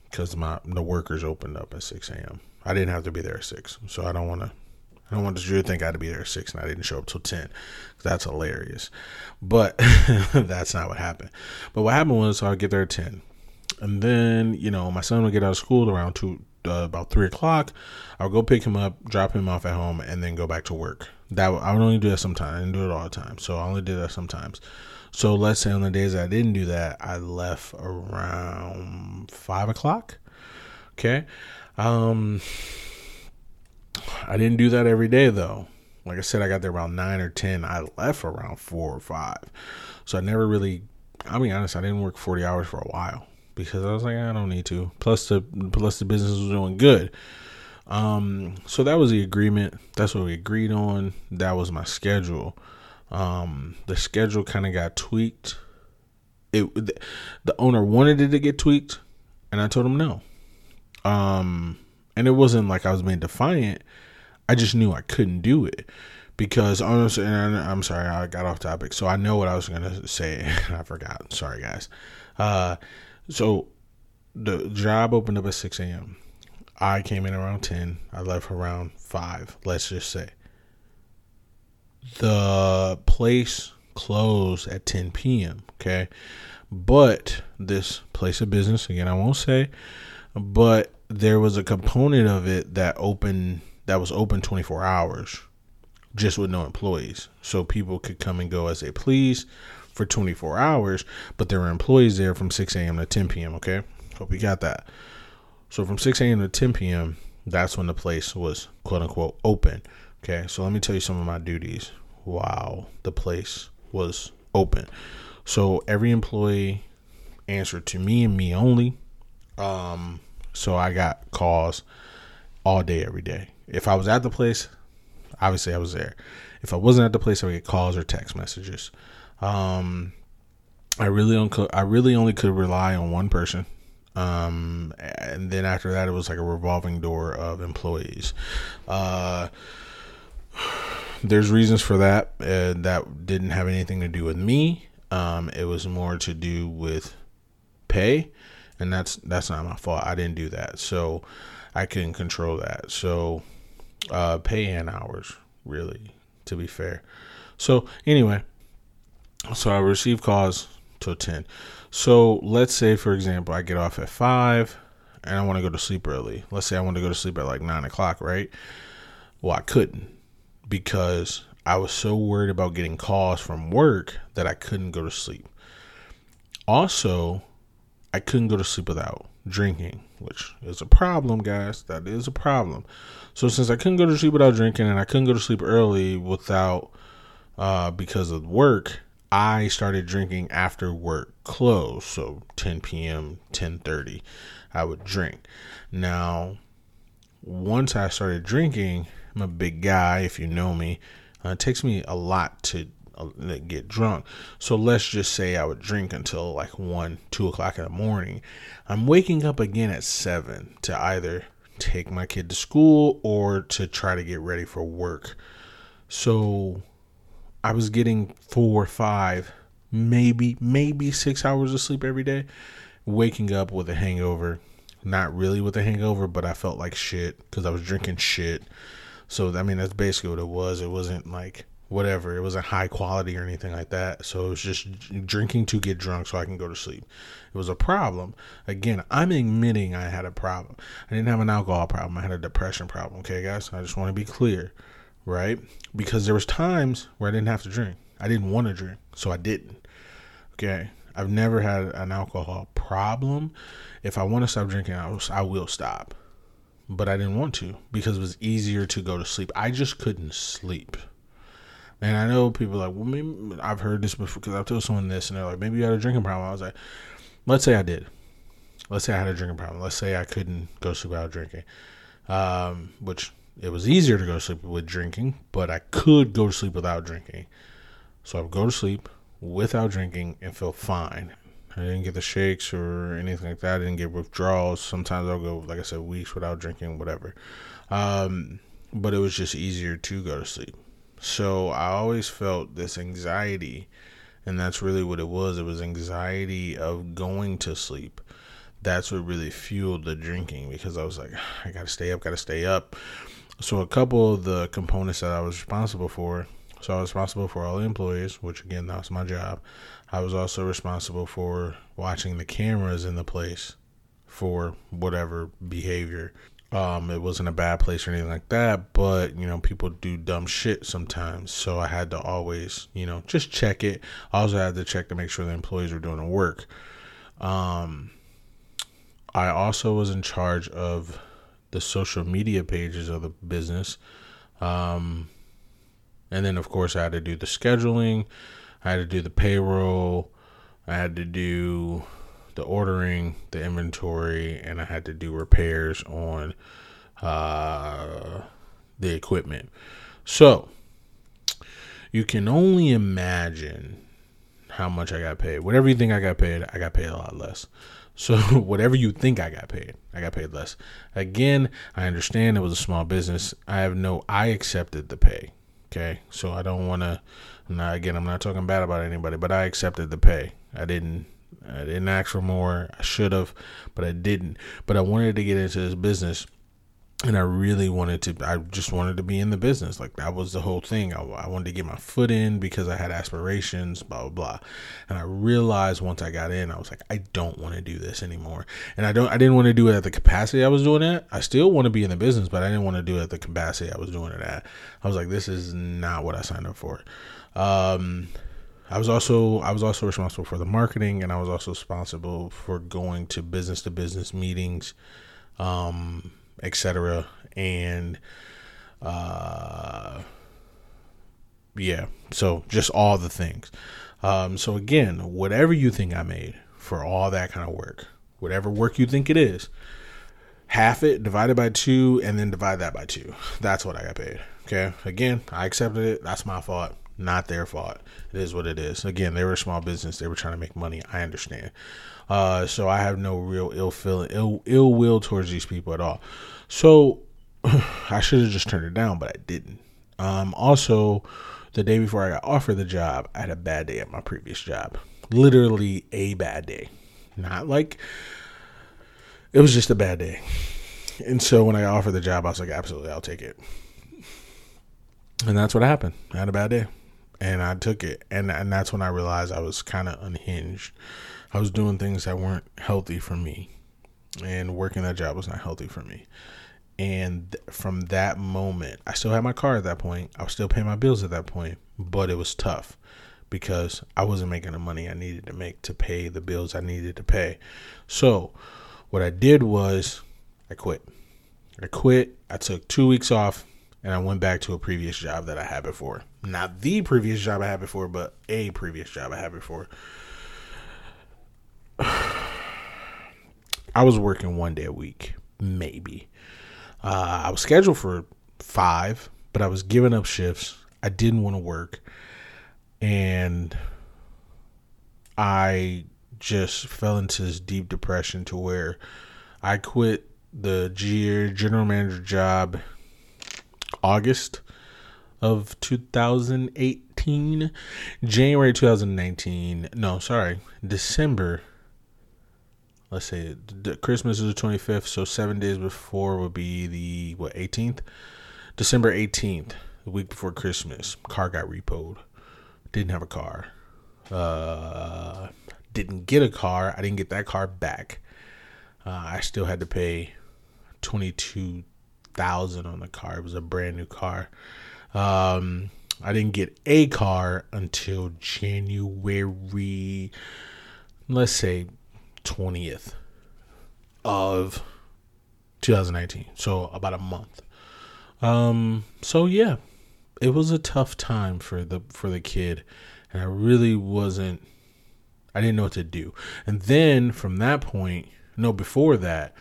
because my the workers opened up at 6 a.m i didn't have to be there at 6 so i don't want to I don't want you to think I had to be there at six and I didn't show up till ten. That's hilarious, but (laughs) that's not what happened. But what happened was, so I get there at ten, and then you know my son would get out of school around two, uh, about three o'clock. I would go pick him up, drop him off at home, and then go back to work. That I would only do that sometimes. I didn't do it all the time, so I only did that sometimes. So let's say on the days I didn't do that, I left around five o'clock. Okay. Um, I didn't do that every day though. Like I said, I got there around nine or ten. I left around four or five. So I never really I'll be honest, I didn't work forty hours for a while because I was like, I don't need to. Plus the plus the business was doing good. Um, so that was the agreement. That's what we agreed on. That was my schedule. Um, the schedule kind of got tweaked. It the owner wanted it to get tweaked, and I told him no. Um, and it wasn't like I was being defiant. I just knew I couldn't do it because honestly, I'm sorry, I got off topic. So I know what I was gonna say, (laughs) and I forgot. Sorry, guys. Uh, so the job opened up at 6 a.m. I came in around 10. I left around 5, let's just say. The place closed at 10 p.m., okay? But this place of business, again, I won't say, but there was a component of it that open that was open 24 hours just with no employees. So people could come and go as they please for 24 hours, but there were employees there from 6 a.m. to 10 p.m., okay? Hope you got that. So from 6 a.m. to 10 p.m., that's when the place was quote unquote open. Okay, so let me tell you some of my duties while the place was open. So every employee answered to me and me only. Um, so I got calls all day, every day. If I was at the place, obviously I was there. If I wasn't at the place, I would get calls or text messages. Um, I really only I really only could rely on one person um, and then after that, it was like a revolving door of employees. Uh, there's reasons for that. Uh, that didn't have anything to do with me. Um, it was more to do with pay, and that's that's not my fault. I didn't do that, so I couldn't control that. So uh, pay and hours, really, to be fair. So anyway, so I receive calls till ten. So let's say, for example, I get off at five and I want to go to sleep early. Let's say I want to go to sleep at like nine o'clock, right? Well, I couldn't because I was so worried about getting calls from work that I couldn't go to sleep. Also, I couldn't go to sleep without drinking, which is a problem, guys. That is a problem. So since I couldn't go to sleep without drinking and I couldn't go to sleep early without uh, because of work, I started drinking after work closed, so 10 p.m., 10:30, I would drink. Now, once I started drinking, I'm a big guy. If you know me, uh, it takes me a lot to get drunk. So let's just say I would drink until like one, two o'clock in the morning. I'm waking up again at seven to either take my kid to school or to try to get ready for work. So I was getting four, five, maybe, maybe six hours of sleep every day, waking up with a hangover. Not really with a hangover, but I felt like shit because I was drinking shit. So, I mean, that's basically what it was. It wasn't like whatever, it wasn't high quality or anything like that. So, it was just drinking to get drunk so I can go to sleep. It was a problem. Again, I'm admitting I had a problem. I didn't have an alcohol problem, I had a depression problem. Okay, guys? I just want to be clear right? Because there was times where I didn't have to drink. I didn't want to drink, so I didn't. Okay, I've never had an alcohol problem. If I want to stop drinking, I will, I will stop. But I didn't want to because it was easier to go to sleep. I just couldn't sleep. And I know people like, well, maybe I've heard this before because I've told someone this, and they're like, maybe you had a drinking problem. I was like, let's say I did. Let's say I had a drinking problem. Let's say I couldn't go to sleep without drinking, um, which it was easier to go to sleep with drinking, but I could go to sleep without drinking. So I would go to sleep without drinking and feel fine. I didn't get the shakes or anything like that. I didn't get withdrawals. Sometimes I'll go, like I said, weeks without drinking, whatever. Um, but it was just easier to go to sleep. So I always felt this anxiety, and that's really what it was. It was anxiety of going to sleep. That's what really fueled the drinking because I was like, (sighs) I gotta stay up, gotta stay up. So a couple of the components that I was responsible for. So I was responsible for all the employees, which again that was my job. I was also responsible for watching the cameras in the place for whatever behavior. Um, it wasn't a bad place or anything like that, but you know, people do dumb shit sometimes. So I had to always, you know, just check it. I also had to check to make sure the employees were doing the work. Um, I also was in charge of the social media pages of the business. Um, and then, of course, I had to do the scheduling, I had to do the payroll, I had to do the ordering, the inventory, and I had to do repairs on uh, the equipment. So you can only imagine how much I got paid. Whatever you think I got paid, I got paid a lot less. So (laughs) whatever you think I got paid, I got paid less. Again, I understand it was a small business. I have no I accepted the pay. Okay. So I don't wanna now again I'm not talking bad about anybody, but I accepted the pay. I didn't I didn't ask for more. I should have, but I didn't. But I wanted to get into this business and I really wanted to. I just wanted to be in the business. Like that was the whole thing. I, I, wanted to get my foot in because I had aspirations. Blah blah blah. And I realized once I got in, I was like, I don't want to do this anymore. And I don't. I didn't want to do it at the capacity I was doing it. I still want to be in the business, but I didn't want to do it at the capacity I was doing it at. I was like, this is not what I signed up for. Um, I was also I was also responsible for the marketing, and I was also responsible for going to business to business meetings. Um, etc. And uh, yeah, so just all the things. Um, so again, whatever you think I made for all that kind of work, whatever work you think it is, half it divided by two, and then divide that by two. That's what I got paid. Okay. Again, I accepted it. That's my fault, not their fault. It is what it is. Again, they were a small business. They were trying to make money. I understand. Uh, so I have no real ill feeling, ill ill will towards these people at all. So (sighs) I should have just turned it down, but I didn't. Um, also, the day before I got offered the job, I had a bad day at my previous job. Literally a bad day. Not like it was just a bad day. And so when I offered the job, I was like, absolutely, I'll take it. And that's what happened. I had a bad day. And I took it. And and that's when I realized I was kind of unhinged. I was doing things that weren't healthy for me. And working that job was not healthy for me. And from that moment, I still had my car at that point. I was still paying my bills at that point, but it was tough because I wasn't making the money I needed to make to pay the bills I needed to pay. So, what I did was I quit. I quit. I took two weeks off and I went back to a previous job that I had before. Not the previous job I had before, but a previous job I had before. (sighs) I was working one day a week, maybe. Uh, I was scheduled for five, but I was giving up shifts. I didn't want to work. And I just fell into this deep depression to where I quit the general manager job August of 2018 January 2019 no sorry December let's say Christmas is the 25th, so seven days before would be the what 18th, December 18th, the week before Christmas. Car got repoed. Didn't have a car. Uh, didn't get a car. I didn't get that car back. Uh, I still had to pay twenty two thousand on the car. It was a brand new car. Um, I didn't get a car until January. Let's say 20th of 2019. So about a month. Um so yeah, it was a tough time for the for the kid and I really wasn't I didn't know what to do. And then from that point, no before that,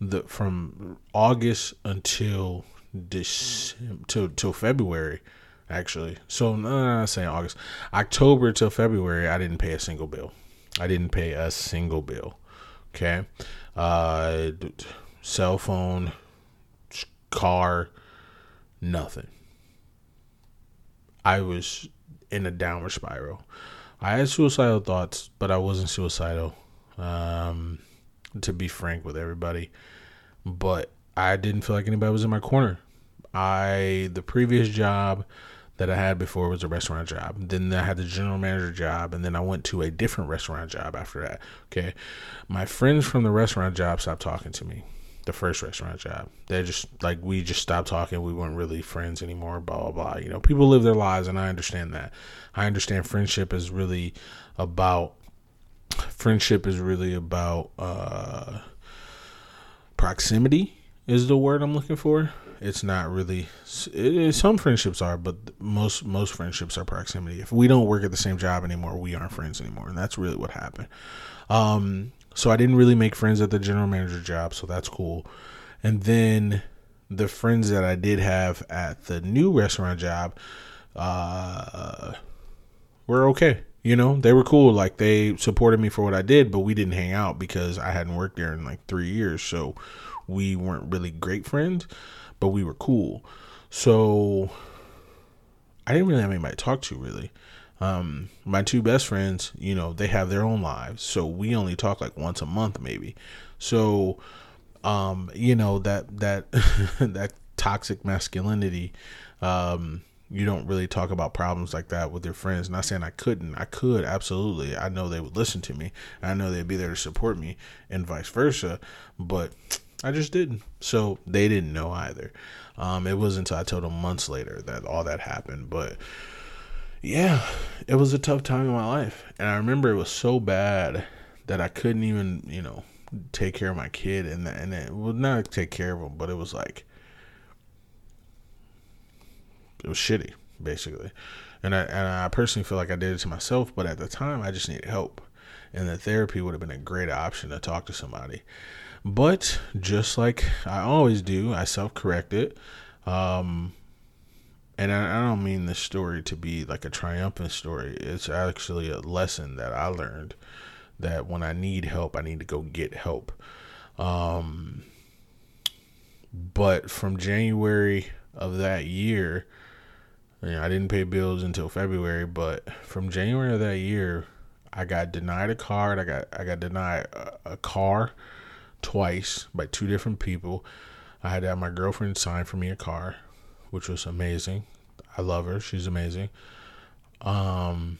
the from August until December till till February actually. So no, no, saying August. October till February I didn't pay a single bill. I didn't pay a single bill. Okay. Uh, cell phone, car, nothing. I was in a downward spiral. I had suicidal thoughts, but I wasn't suicidal. Um, to be frank with everybody, but I didn't feel like anybody was in my corner. I the previous job that I had before was a restaurant job. Then I had the general manager job, and then I went to a different restaurant job after that. Okay, my friends from the restaurant job stopped talking to me. The first restaurant job, they just like we just stopped talking. We weren't really friends anymore. Blah blah blah. You know, people live their lives, and I understand that. I understand friendship is really about friendship is really about uh, proximity is the word I'm looking for it's not really. It, some friendships are, but most most friendships are proximity. If we don't work at the same job anymore, we aren't friends anymore, and that's really what happened. Um, so I didn't really make friends at the general manager job, so that's cool. And then the friends that I did have at the new restaurant job uh, were okay. You know, they were cool. Like they supported me for what I did, but we didn't hang out because I hadn't worked there in like three years. So we weren't really great friends, but we were cool. So I didn't really have anybody to talk to really. Um, my two best friends, you know, they have their own lives, so we only talk like once a month, maybe. So, um, you know that that (laughs) that toxic masculinity, um, you don't really talk about problems like that with your friends. Not saying I couldn't, I could absolutely. I know they would listen to me. I know they'd be there to support me, and vice versa. But I just didn't. So they didn't know either. Um, it wasn't until I told them months later that all that happened. But yeah, it was a tough time in my life. And I remember it was so bad that I couldn't even, you know, take care of my kid. And, and it was not take care of him, but it was like, it was shitty, basically. And I, and I personally feel like I did it to myself, but at the time I just needed help. And the therapy would have been a great option to talk to somebody. But just like I always do, I self corrected. Um, and I, I don't mean this story to be like a triumphant story. It's actually a lesson that I learned that when I need help, I need to go get help. Um, but from January of that year, you know, I didn't pay bills until February, but from January of that year, I got denied a card. I got I got denied a, a car twice by two different people. I had to have my girlfriend sign for me a car, which was amazing. I love her. She's amazing. Um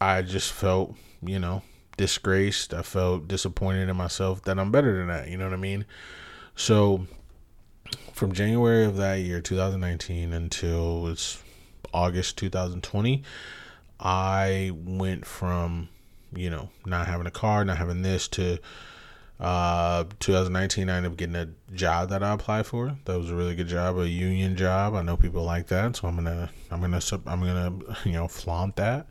I just felt, you know, disgraced. I felt disappointed in myself that I'm better than that, you know what I mean? So from January of that year, 2019 until it's August 2020, I went from you know, not having a car, not having this to uh 2019 I ended up getting a job that I applied for. That was a really good job, a union job. I know people like that, so I'm gonna I'm gonna I'm gonna you know flaunt that.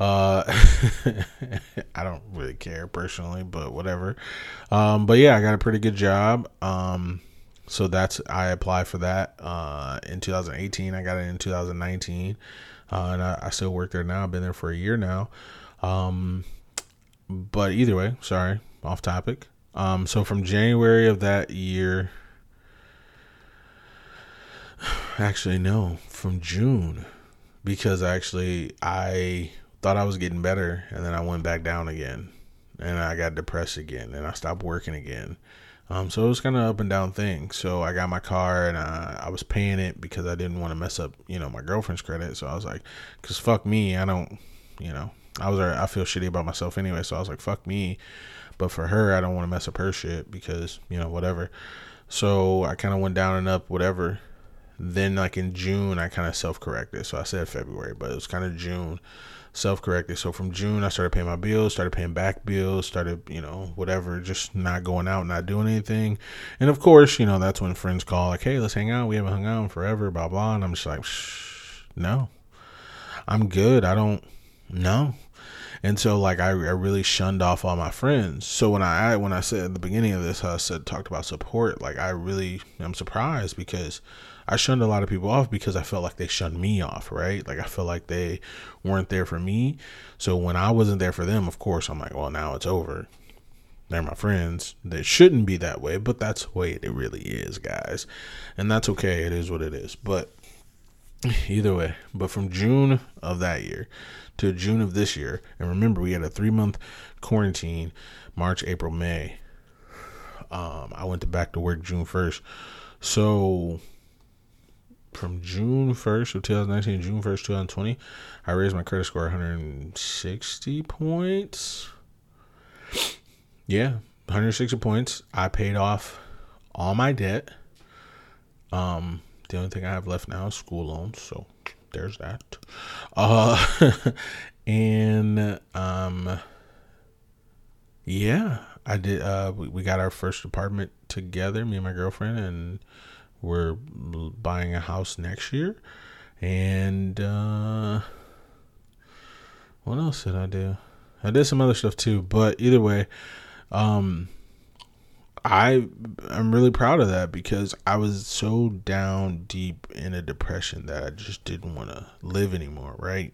Uh, (laughs) I don't really care personally, but whatever. Um, but yeah, I got a pretty good job. Um, so that's I applied for that uh, in 2018. I got it in 2019, uh, and I, I still work there now. I've been there for a year now. Um, but either way, sorry, off topic. Um, so from January of that year, (sighs) actually no, from June, because actually I thought I was getting better, and then I went back down again, and I got depressed again, and I stopped working again. Um, so it was kind of up and down thing. So I got my car and uh, I was paying it because I didn't want to mess up, you know, my girlfriend's credit. So I was like, because fuck me, I don't, you know, I was I feel shitty about myself anyway, so I was like, fuck me. But for her, I don't want to mess up her shit because you know whatever. So I kind of went down and up, whatever. Then like in June, I kind of self corrected. So I said February, but it was kind of June self corrected. So from June, I started paying my bills, started paying back bills, started, you know, whatever, just not going out, not doing anything. And of course, you know, that's when friends call, like, hey, let's hang out. We haven't hung out in forever, blah, blah. And I'm just like, no, I'm good. I don't, no, and so like I, I really shunned off all my friends so when i when i said at the beginning of this i said talked about support like i really am surprised because i shunned a lot of people off because i felt like they shunned me off right like i felt like they weren't there for me so when i wasn't there for them of course i'm like well now it's over they're my friends. They shouldn't be that way, but that's the way it really is, guys. And that's okay. It is what it is. But either way, but from June of that year to June of this year. And remember, we had a three month quarantine March, April, May. Um, I went to back to work June 1st. So from June 1st of 2019 June 1st, 2020, I raised my credit score 160 points. Yeah, 160 points. I paid off all my debt. Um, the only thing I have left now is school loans. So there's that. Uh, (laughs) and um, yeah, I did. Uh, we, we got our first apartment together, me and my girlfriend, and we're buying a house next year. And uh, what else did I do? I did some other stuff too, but either way, um, I I'm really proud of that because I was so down deep in a depression that I just didn't want to live anymore, right?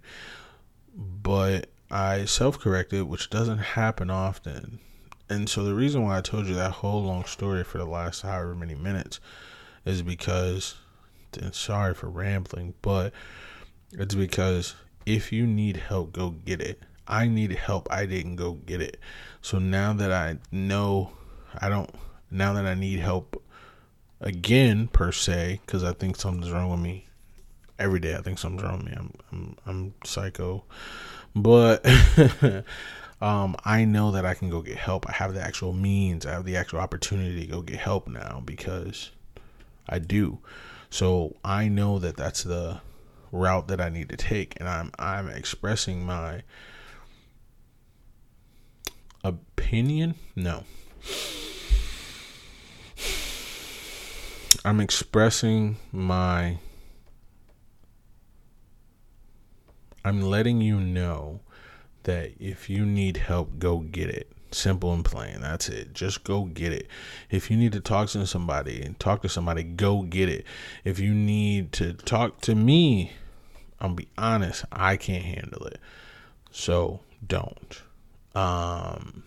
But I self-corrected, which doesn't happen often. And so the reason why I told you that whole long story for the last however many minutes is because and sorry for rambling, but it's because if you need help, go get it. I needed help. I didn't go get it. So now that I know I don't now that I need help again per se because I think something's wrong with me every day. I think something's wrong with me. I'm I'm, I'm psycho, but (laughs) um, I know that I can go get help. I have the actual means. I have the actual opportunity to go get help now because I do. So I know that that's the route that I need to take, and I'm I'm expressing my opinion. No. I'm expressing my I'm letting you know that if you need help, go get it. Simple and plain. That's it. Just go get it. If you need to talk to somebody and talk to somebody, go get it. If you need to talk to me, I'll be honest, I can't handle it. So don't. Um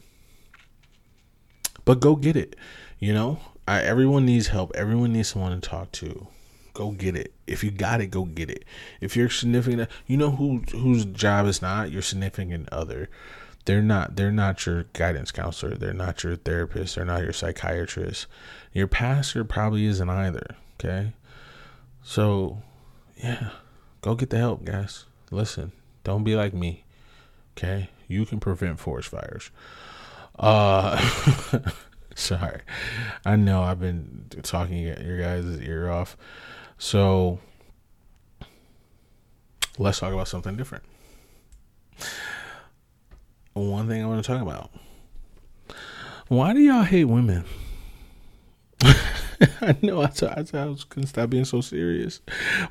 but go get it. You know, I, everyone needs help. Everyone needs someone to talk to. Go get it. If you got it, go get it. If you're significant, you know who whose job is not your significant other. They're not. They're not your guidance counselor. They're not your therapist. They're not your psychiatrist. Your pastor probably isn't either. Okay. So, yeah, go get the help, guys. Listen, don't be like me. Okay, you can prevent forest fires. Uh. (laughs) Sorry. I know I've been talking your guys' ear off. So let's talk about something different. One thing I want to talk about. Why do y'all hate women? (laughs) (laughs) I know I, t- I, t- I was gonna stop being so serious,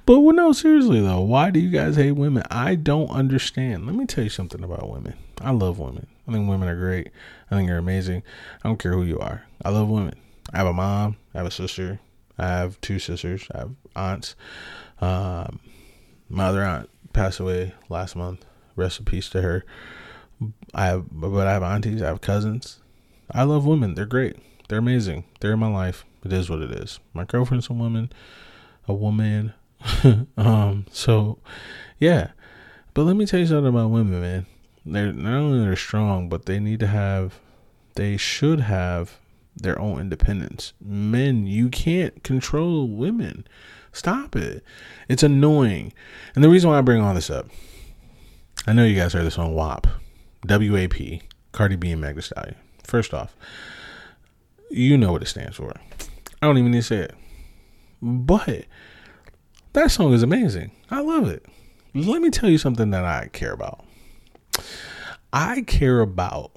but well, no, seriously though, why do you guys hate women? I don't understand. Let me tell you something about women. I love women. I think women are great. I think they're amazing. I don't care who you are. I love women. I have a mom. I have a sister. I have two sisters. I have aunts. Um, my other aunt passed away last month. Rest in peace to her. I have, but I have aunties. I have cousins. I love women. They're great. They're amazing. They're in my life. It is what it is. My girlfriend's a woman. A woman. (laughs) um. So, yeah. But let me tell you something about women, man they're not only they're strong, but they need to have, they should have their own independence. Men, you can't control women. Stop it. It's annoying. And the reason why I bring all this up, I know you guys heard this on WAP, WAP, Cardi B and Thee Stallion. First off, you know what it stands for. I don't even need to say it. But that song is amazing. I love it. Let me tell you something that I care about. I care about,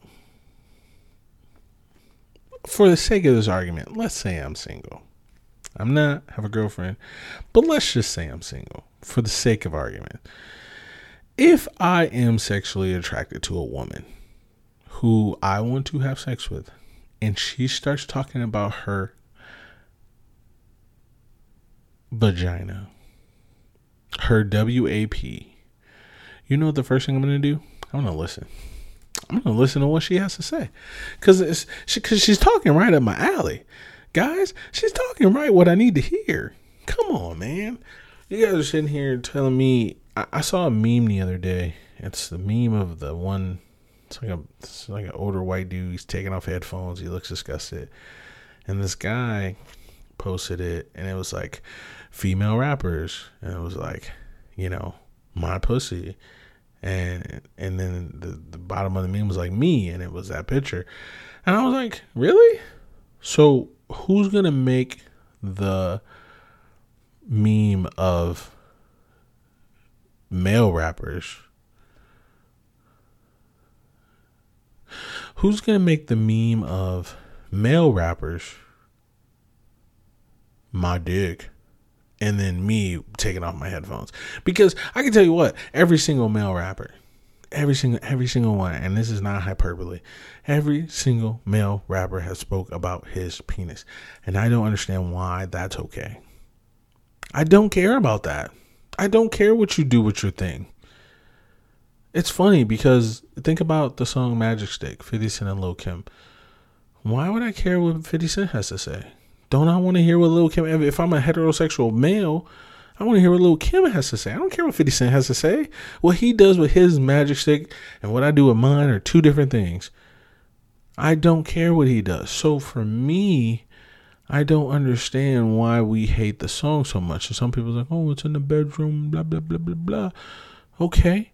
for the sake of this argument, let's say I'm single. I'm not, have a girlfriend, but let's just say I'm single for the sake of argument. If I am sexually attracted to a woman who I want to have sex with, and she starts talking about her vagina, her WAP, you know what the first thing I'm going to do? I'm gonna listen. I'm gonna listen to what she has to say, cause it's she, cause she's talking right up my alley, guys. She's talking right what I need to hear. Come on, man. You guys are sitting here telling me. I, I saw a meme the other day. It's the meme of the one. It's like a it's like an older white dude. He's taking off headphones. He looks disgusted, and this guy posted it, and it was like female rappers, and it was like, you know, my pussy. And and then the, the bottom of the meme was like me and it was that picture. And i was like really? So who's gonna make the meme of male rappers? Who's gonna make the meme of male rappers? My dick and then me taking off my headphones. Because I can tell you what, every single male rapper, every single every single one, and this is not hyperbole. Every single male rapper has spoke about his penis, and I don't understand why that's okay. I don't care about that. I don't care what you do with your thing. It's funny because think about the song Magic Stick, 50 Cent and Lil Kim. Why would I care what 50 Cent has to say? Don't I want to hear what Lil Kim if I'm a heterosexual male, I want to hear what Lil Kim has to say. I don't care what 50 Cent has to say. What he does with his magic stick and what I do with mine are two different things. I don't care what he does. So for me, I don't understand why we hate the song so much. And some people are like, oh, it's in the bedroom, blah blah blah blah blah. Okay,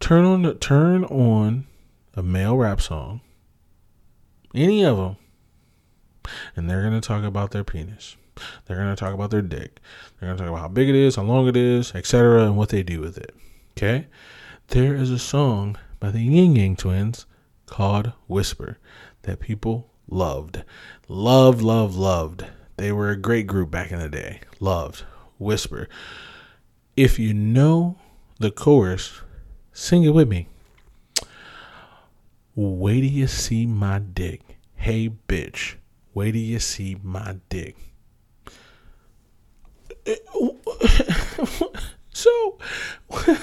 turn on the turn on a male rap song, any of them, and they're gonna talk about their penis. They're going to talk about their dick. They're going to talk about how big it is, how long it is, etc., and what they do with it. Okay? There is a song by the Ying Yang Twins called Whisper that people loved. Loved, loved, loved. They were a great group back in the day. Loved. Whisper. If you know the chorus, sing it with me. Wait till you see my dick. Hey, bitch. Wait till you see my dick. (laughs) so (laughs)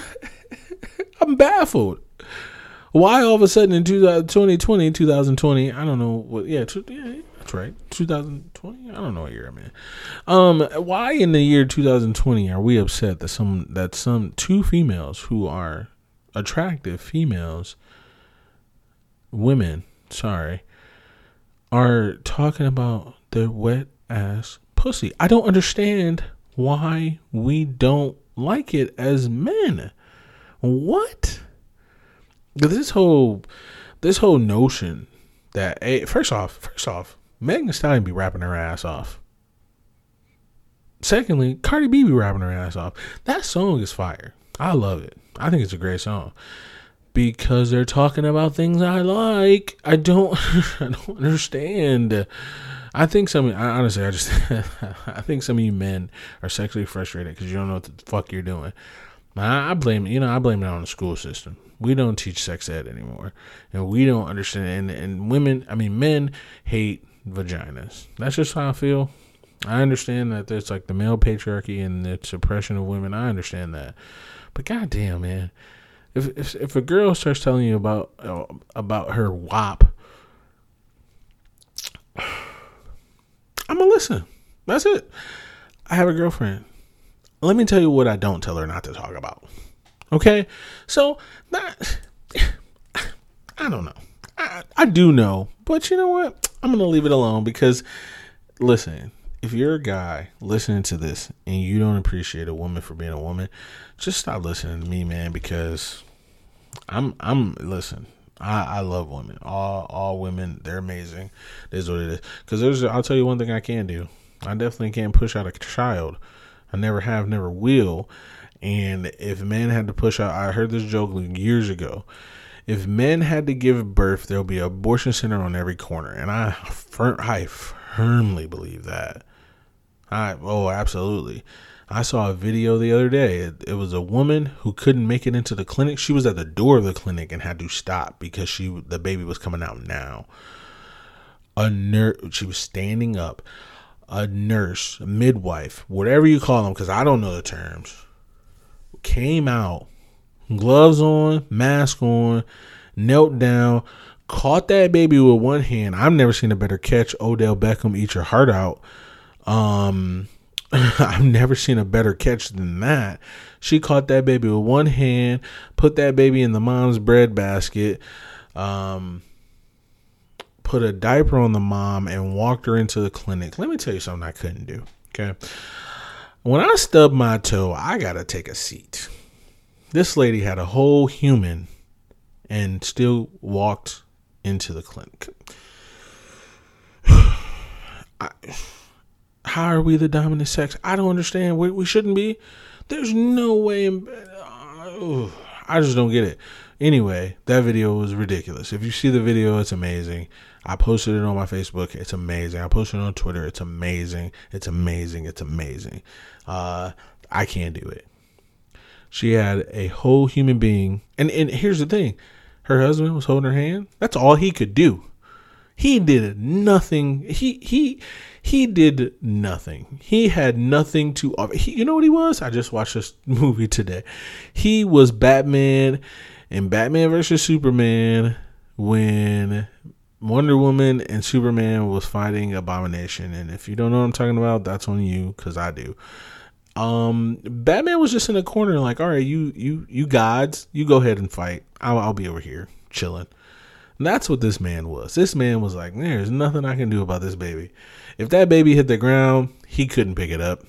I'm baffled. Why all of a sudden in 2020, 2020, I don't know what, yeah, yeah, that's right, 2020, I don't know what year I'm in. Um, why in the year 2020 are we upset that some, that some two females who are attractive females, women, sorry, are talking about their wet ass pussy? I don't understand why we don't like it as men. What? This whole this whole notion that hey, first off, first off, Megan Thee Stallion be rapping her ass off. Secondly, Cardi B be rapping her ass off. That song is fire. I love it. I think it's a great song because they're talking about things I like. I don't (laughs) I don't understand I think some. I, honestly, I just (laughs) I think some of you men are sexually frustrated because you don't know what the fuck you're doing. I, I blame you know I blame it on the school system. We don't teach sex ed anymore, and we don't understand. And, and women, I mean, men hate vaginas. That's just how I feel. I understand that there's like the male patriarchy and the suppression of women. I understand that, but goddamn, man, if if, if a girl starts telling you about uh, about her WAP I'm gonna listen. That's it. I have a girlfriend. Let me tell you what I don't tell her not to talk about. Okay, so that (sighs) I don't know. I, I do know, but you know what? I'm gonna leave it alone because listen, if you're a guy listening to this and you don't appreciate a woman for being a woman, just stop listening to me, man, because I'm I'm listen, I, I love women. All all women, they're amazing. This is what it is. Because there's, I'll tell you one thing I can do. I definitely can't push out a child. I never have, never will. And if men had to push out, I heard this joke years ago. If men had to give birth, there'll be an abortion center on every corner, and I, I firmly believe that. I oh, absolutely. I saw a video the other day. It, it, was a woman who couldn't make it into the clinic. She was at the door of the clinic and had to stop because she the baby was coming out now. A nurse, she was standing up. A nurse, a midwife, whatever you call them, because I don't know the terms, came out, gloves on, mask on, knelt down, caught that baby with one hand. I've never seen a better catch. Odell Beckham eat your heart out. Um, (laughs) I've never seen a better catch than that. She caught that baby with one hand, put that baby in the mom's bread basket, um, put a diaper on the mom, and walked her into the clinic. Let me tell you something I couldn't do. Okay. When I stubbed my toe, I got to take a seat. This lady had a whole human and still walked into the clinic. (sighs) I how are we the dominant sex? I don't understand. We, we shouldn't be. There's no way. Uh, I just don't get it. Anyway, that video was ridiculous. If you see the video, it's amazing. I posted it on my Facebook. It's amazing. I posted it on Twitter. It's amazing. It's amazing. It's amazing. Uh, I can't do it. She had a whole human being. And and here's the thing. Her husband was holding her hand. That's all he could do. He did nothing. He he he did nothing. He had nothing to offer. He, you know what he was? I just watched this movie today. He was Batman in Batman versus Superman when Wonder Woman and Superman was fighting Abomination. And if you don't know what I'm talking about, that's on you because I do. Um, Batman was just in a corner, like, all right, you you you gods, you go ahead and fight. I'll, I'll be over here chilling. And that's what this man was. This man was like, there's nothing I can do about this baby. If that baby hit the ground, he couldn't pick it up.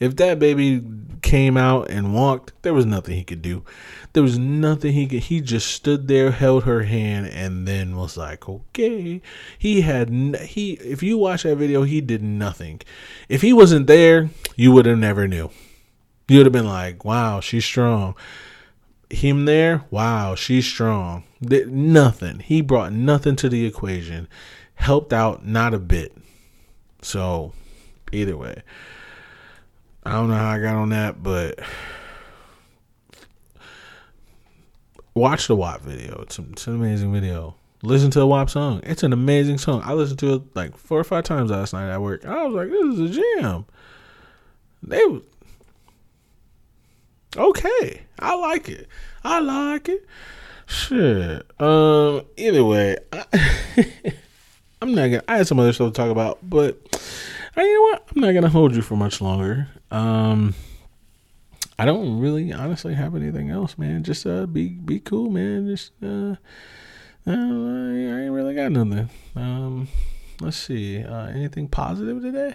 If that baby came out and walked, there was nothing he could do. There was nothing he could. He just stood there, held her hand, and then was like, "Okay." He had he. If you watch that video, he did nothing. If he wasn't there, you would have never knew. You would have been like, "Wow, she's strong." Him there, wow, she's strong. Did Nothing. He brought nothing to the equation. Helped out not a bit. So, either way, I don't know how I got on that, but watch the WAP video. It's, it's an amazing video. Listen to the WAP song. It's an amazing song. I listened to it like four or five times last night at work. I was like, this is a jam. They were okay. I like it. I like it. Shit. Um. Either way, I, (laughs) am not gonna. I had some other stuff to talk about, but uh, you know what? I'm not gonna hold you for much longer. Um. I don't really honestly have anything else, man. Just uh be be cool, man. Just uh, uh I ain't really got nothing. Um let's see. Uh anything positive today?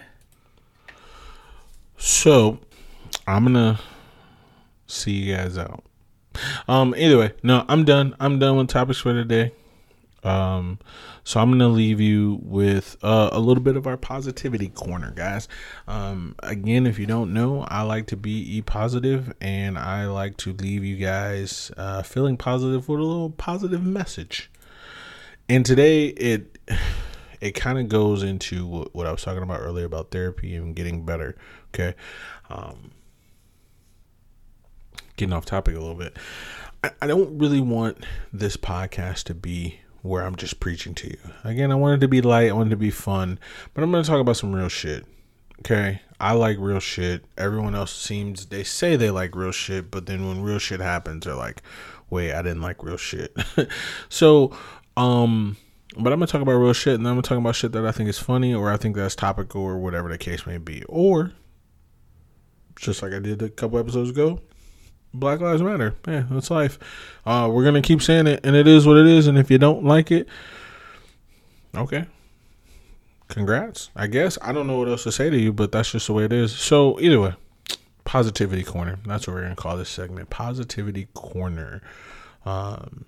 So, I'm to see you guys out. Um anyway, no, I'm done. I'm done with topics for today. Um, so I'm gonna leave you with uh, a little bit of our positivity corner, guys. Um, again, if you don't know, I like to be e positive, and I like to leave you guys uh, feeling positive with a little positive message. And today, it it kind of goes into what, what I was talking about earlier about therapy and getting better. Okay, um, getting off topic a little bit. I, I don't really want this podcast to be where I'm just preaching to you. Again, I wanted to be light, I wanted to be fun, but I'm going to talk about some real shit. Okay? I like real shit. Everyone else seems they say they like real shit, but then when real shit happens, they're like, "Wait, I didn't like real shit." (laughs) so, um but I'm gonna talk about real shit, and I'm gonna talk about shit that I think is funny, or I think that's topical, or whatever the case may be, or just like I did a couple episodes ago, Black Lives Matter. Yeah, that's life. Uh, we're gonna keep saying it, and it is what it is. And if you don't like it, okay, congrats. I guess I don't know what else to say to you, but that's just the way it is. So either way, positivity corner. That's what we're gonna call this segment. Positivity corner. Um,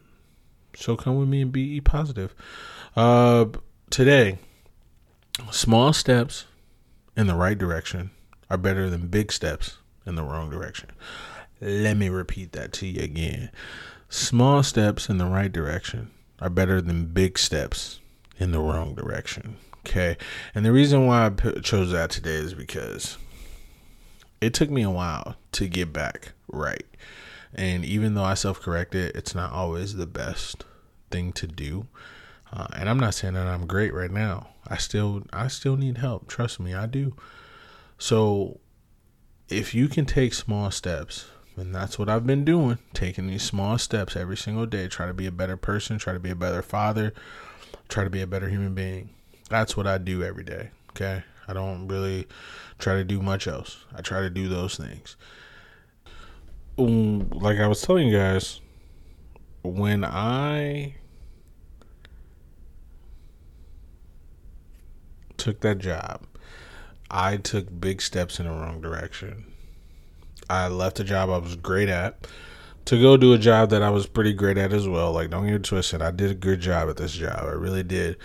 so come with me and be positive. Uh, today, small steps in the right direction are better than big steps in the wrong direction. Let me repeat that to you again. Small steps in the right direction are better than big steps in the wrong direction. Okay. And the reason why I p- chose that today is because it took me a while to get back right. And even though I self corrected, it's not always the best thing to do. Uh, and I'm not saying that I'm great right now. I still I still need help. Trust me, I do. So if you can take small steps and that's what I've been doing, taking these small steps every single day, try to be a better person, try to be a better father, try to be a better human being. That's what I do every day. Okay. I don't really try to do much else. I try to do those things. Um, like I was telling you guys, when I took that job, I took big steps in the wrong direction. I left a job I was great at to go do a job that I was pretty great at as well. Like, don't get it twisted. I did a good job at this job. I really did.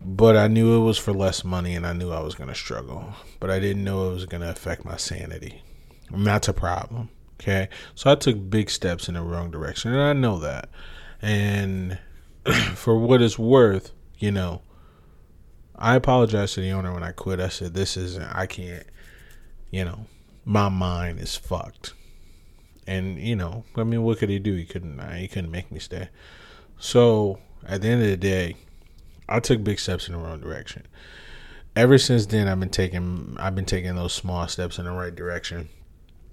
But I knew it was for less money and I knew I was going to struggle. But I didn't know it was going to affect my sanity. And that's a problem. Okay. So I took big steps in the wrong direction. And I know that. And (clears throat) for what it's worth, you know, I apologized to the owner when I quit. I said, this isn't, I can't, you know, my mind is fucked. and you know, I mean, what could he do? He couldn't. He couldn't make me stay. So at the end of the day, I took big steps in the wrong direction. Ever since then, I've been taking I've been taking those small steps in the right direction,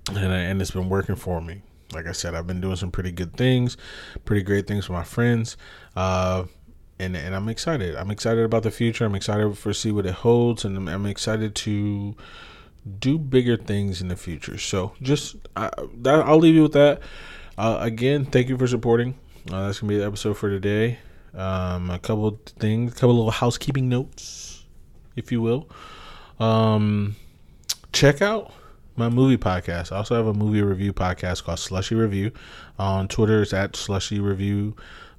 and I, and it's been working for me. Like I said, I've been doing some pretty good things, pretty great things for my friends. Uh, and and I'm excited. I'm excited about the future. I'm excited for see what it holds, and I'm, I'm excited to do bigger things in the future. So just I, that, I'll leave you with that. Uh, again, thank you for supporting. Uh, that's gonna be the episode for today. Um, a couple things, a couple little housekeeping notes, if you will. Um, check out my movie podcast. I also have a movie review podcast called Slushy Review. On Twitter, it's at Slushy Review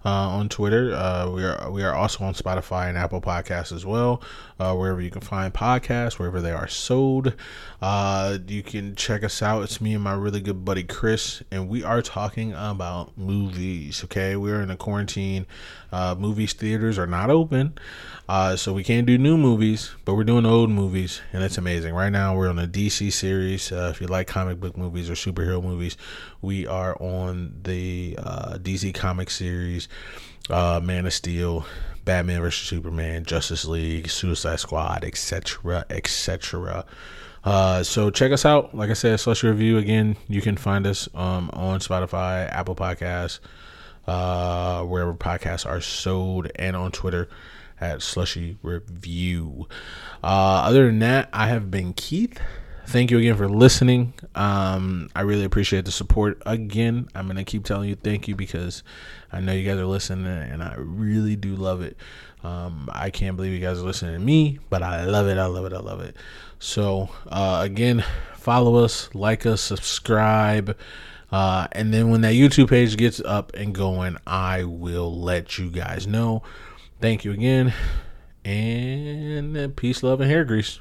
uh, on Twitter. Uh, we are we are also on Spotify and Apple Podcasts as well. Uh, wherever you can find podcasts, wherever they are sold, uh, you can check us out. It's me and my really good buddy Chris, and we are talking about movies. Okay, we're in a quarantine. Uh, movies theaters are not open, uh, so we can't do new movies, but we're doing old movies, and it's amazing. Right now, we're on a DC series. if you like comic book movies or superhero movies, we are on the DC comic series uh, Man of Steel, Batman vs Superman, Justice League, Suicide Squad, etc., etc. Uh, so check us out. Like I said, Slushy Review again. You can find us um, on Spotify, Apple Podcasts, uh, wherever podcasts are sold, and on Twitter at Slushy Review. Uh, other than that, I have been Keith thank you again for listening. Um, I really appreciate the support. Again, I'm gonna keep telling you thank you because I know you guys are listening, and I really do love it. Um, I can't believe you guys are listening to me, but I love it. I love it. I love it. So uh, again, follow us, like us, subscribe. Uh, and then when that YouTube page gets up and going, I will let you guys know. Thank you again, and peace, love, and hair grease.